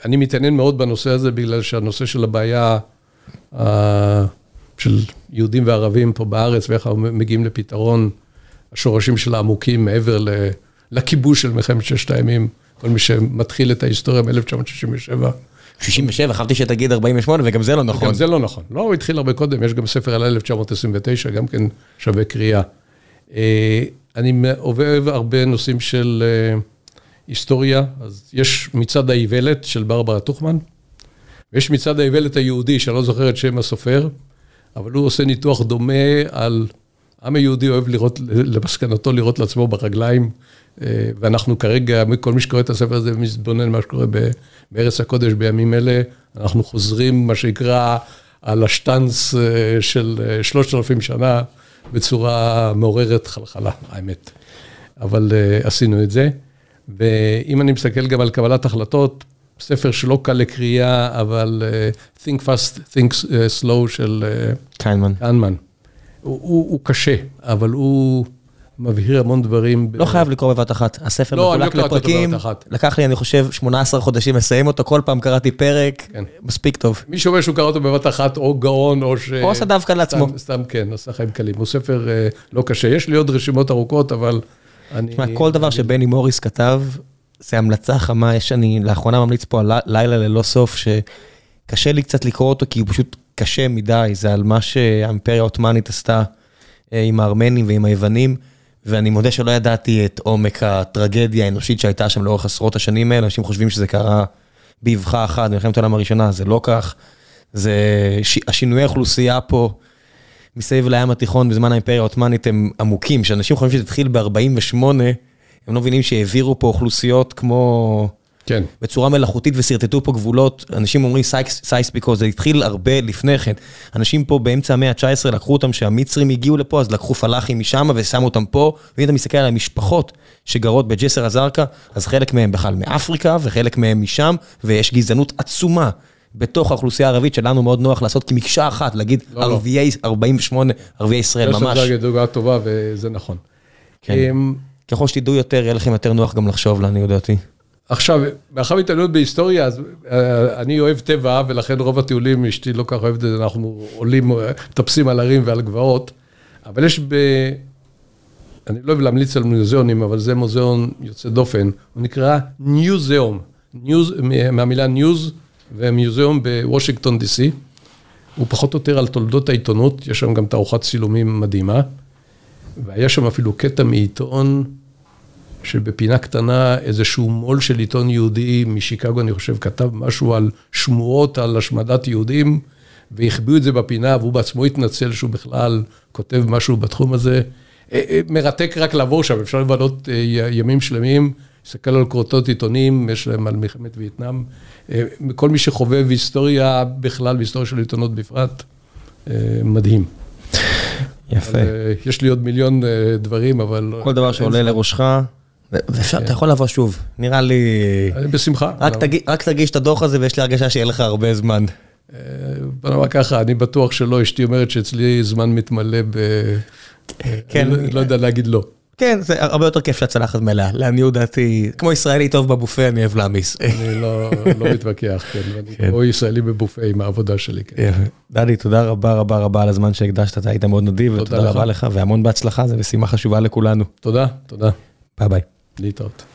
אני מתעניין מאוד בנושא הזה, בגלל שהנושא של הבעיה של יהודים וערבים פה בארץ, ואיך מגיעים לפתרון, השורשים שלה עמוקים מעבר ל... לכיבוש של מלחמת ששת הימים, כל מי שמתחיל את ההיסטוריה ב-1967. 67, חשבתי שתגיד 48, וגם זה לא נכון. גם זה לא נכון. לא, הוא התחיל הרבה קודם, יש גם ספר על 1929, גם כן שווה קריאה. אני אוהב הרבה נושאים של היסטוריה, אז יש מצעד האיוולת של ברברה טוכמן, ויש מצעד האיוולת היהודי, שאני לא זוכר את שם הסופר, אבל הוא עושה ניתוח דומה על... העם היהודי אוהב לראות, למסקנתו לראות לעצמו ברגליים, ואנחנו כרגע, כל מי שקורא את הספר הזה מתבונן מה שקורה בארץ הקודש בימים אלה, אנחנו חוזרים, מה שנקרא, על השטאנץ של שלושת אלפים שנה, בצורה מעוררת חלחלה, האמת. אבל עשינו את זה, ואם אני מסתכל גם על קבלת החלטות, ספר שלא קל לקריאה, אבל Think Fast, Think Slow של קיינמן. קיינמן. הוא קשה, אבל הוא מבהיר המון דברים. לא חייב לקרוא בבת אחת, הספר מחולק לפרקים, לקח לי, אני חושב, 18 חודשים לסיים אותו, כל פעם קראתי פרק, מספיק טוב. מי שאומר שהוא קרא אותו בבת אחת, או גאון, או ש... או עשה דווקא לעצמו. סתם כן, עשה חיים קלים. הוא ספר לא קשה, יש לי עוד רשימות ארוכות, אבל אני... תשמע, כל דבר שבני מוריס כתב, זה המלצה חמה, יש אני לאחרונה ממליץ פה על לילה ללא סוף, שקשה לי קצת לקרוא אותו, כי הוא פשוט קשה מדי, זה על מה שהאימפריה העות'מאנית עשתה עם הארמנים ועם היוונים, ואני מודה שלא ידעתי את עומק הטרגדיה האנושית שהייתה שם לאורך עשרות השנים האלה, אנשים חושבים שזה קרה באבחה אחת, במלחמת העולם הראשונה, זה לא כך. זה, השינויי האוכלוסייה פה, מסביב לים התיכון בזמן האימפריה העות'מאנית הם עמוקים, שאנשים חושבים שזה התחיל ב-48, הם לא מבינים שהעבירו פה אוכלוסיות כמו... כן. בצורה מלאכותית ושרטטו פה גבולות, אנשים אומרים סייספיקו, זה התחיל הרבה לפני כן. אנשים פה באמצע המאה ה-19 לקחו אותם שהמצרים הגיעו לפה, אז לקחו פלאחים משם ושמו אותם פה, ואם אתה מסתכל על המשפחות שגרות בג'סר א-זרקא, אז חלק מהם בכלל מאפריקה וחלק מהם משם, ויש גזענות עצומה. בתוך האוכלוסייה הערבית שלנו מאוד נוח לעשות כמקשה אחת, להגיד ערביי 48, ערביי ישראל ממש. זו דוגמה טובה וזה נכון. ככל שתדעו יותר, יהיה לכם יותר נוח גם לחשוב לעניות דעתי. עכשיו, מאחר והתעניינות בהיסטוריה, אז אני אוהב טבע, ולכן רוב הטיולים, אשתי לא כך אוהבת את זה, אנחנו עולים, מטפסים על הרים ועל גבעות, אבל יש ב... אני לא אוהב להמליץ על מוזיאונים, אבל זה מוזיאון יוצא דופן, הוא נקרא ניוזיאום, news, מהמילה news, ו museum בוושינגטון די.סי. הוא פחות או יותר על תולדות העיתונות, יש שם גם תערוכת צילומים מדהימה, והיה שם אפילו קטע מעיתון, שבפינה קטנה איזשהו מו"ל של עיתון יהודי משיקגו, אני חושב, כתב משהו על שמועות על השמדת יהודים, והחביאו את זה בפינה, והוא בעצמו התנצל שהוא בכלל כותב משהו בתחום הזה. אה, אה, מרתק רק לעבור שם, אפשר לבלות אה, ימים שלמים, להסתכל על כורתות עיתונים, יש להם על מלחמת וייטנאם. כל מי שחובב היסטוריה בכלל, והיסטוריה של עיתונות בפרט, מדהים. יפה. יש לי עוד מיליון דברים, אבל... כל דבר שעולה לראשך. ואפשר, אתה יכול לבוא שוב, נראה לי... בשמחה. רק תגיש את הדוח הזה ויש לי הרגשה שיהיה לך הרבה זמן. בוא נאמר ככה, אני בטוח שלא, אשתי אומרת שאצלי זמן מתמלא ב... כן. אני לא יודע להגיד לא. כן, זה הרבה יותר כיף שהצלחת מלאה, לעניות דעתי, כמו ישראלי טוב בבופה, אני אוהב להעמיס. אני לא מתווכח, כן, ואני כמו ישראלי בבופה עם העבודה שלי. כן. דדי, תודה רבה רבה רבה על הזמן שהקדשת, אתה היית מאוד נדיב, ותודה רבה לך, והמון בהצלחה, זו משימה חשובה לכולנו. תודה, תודה. ביי ביי. De todo.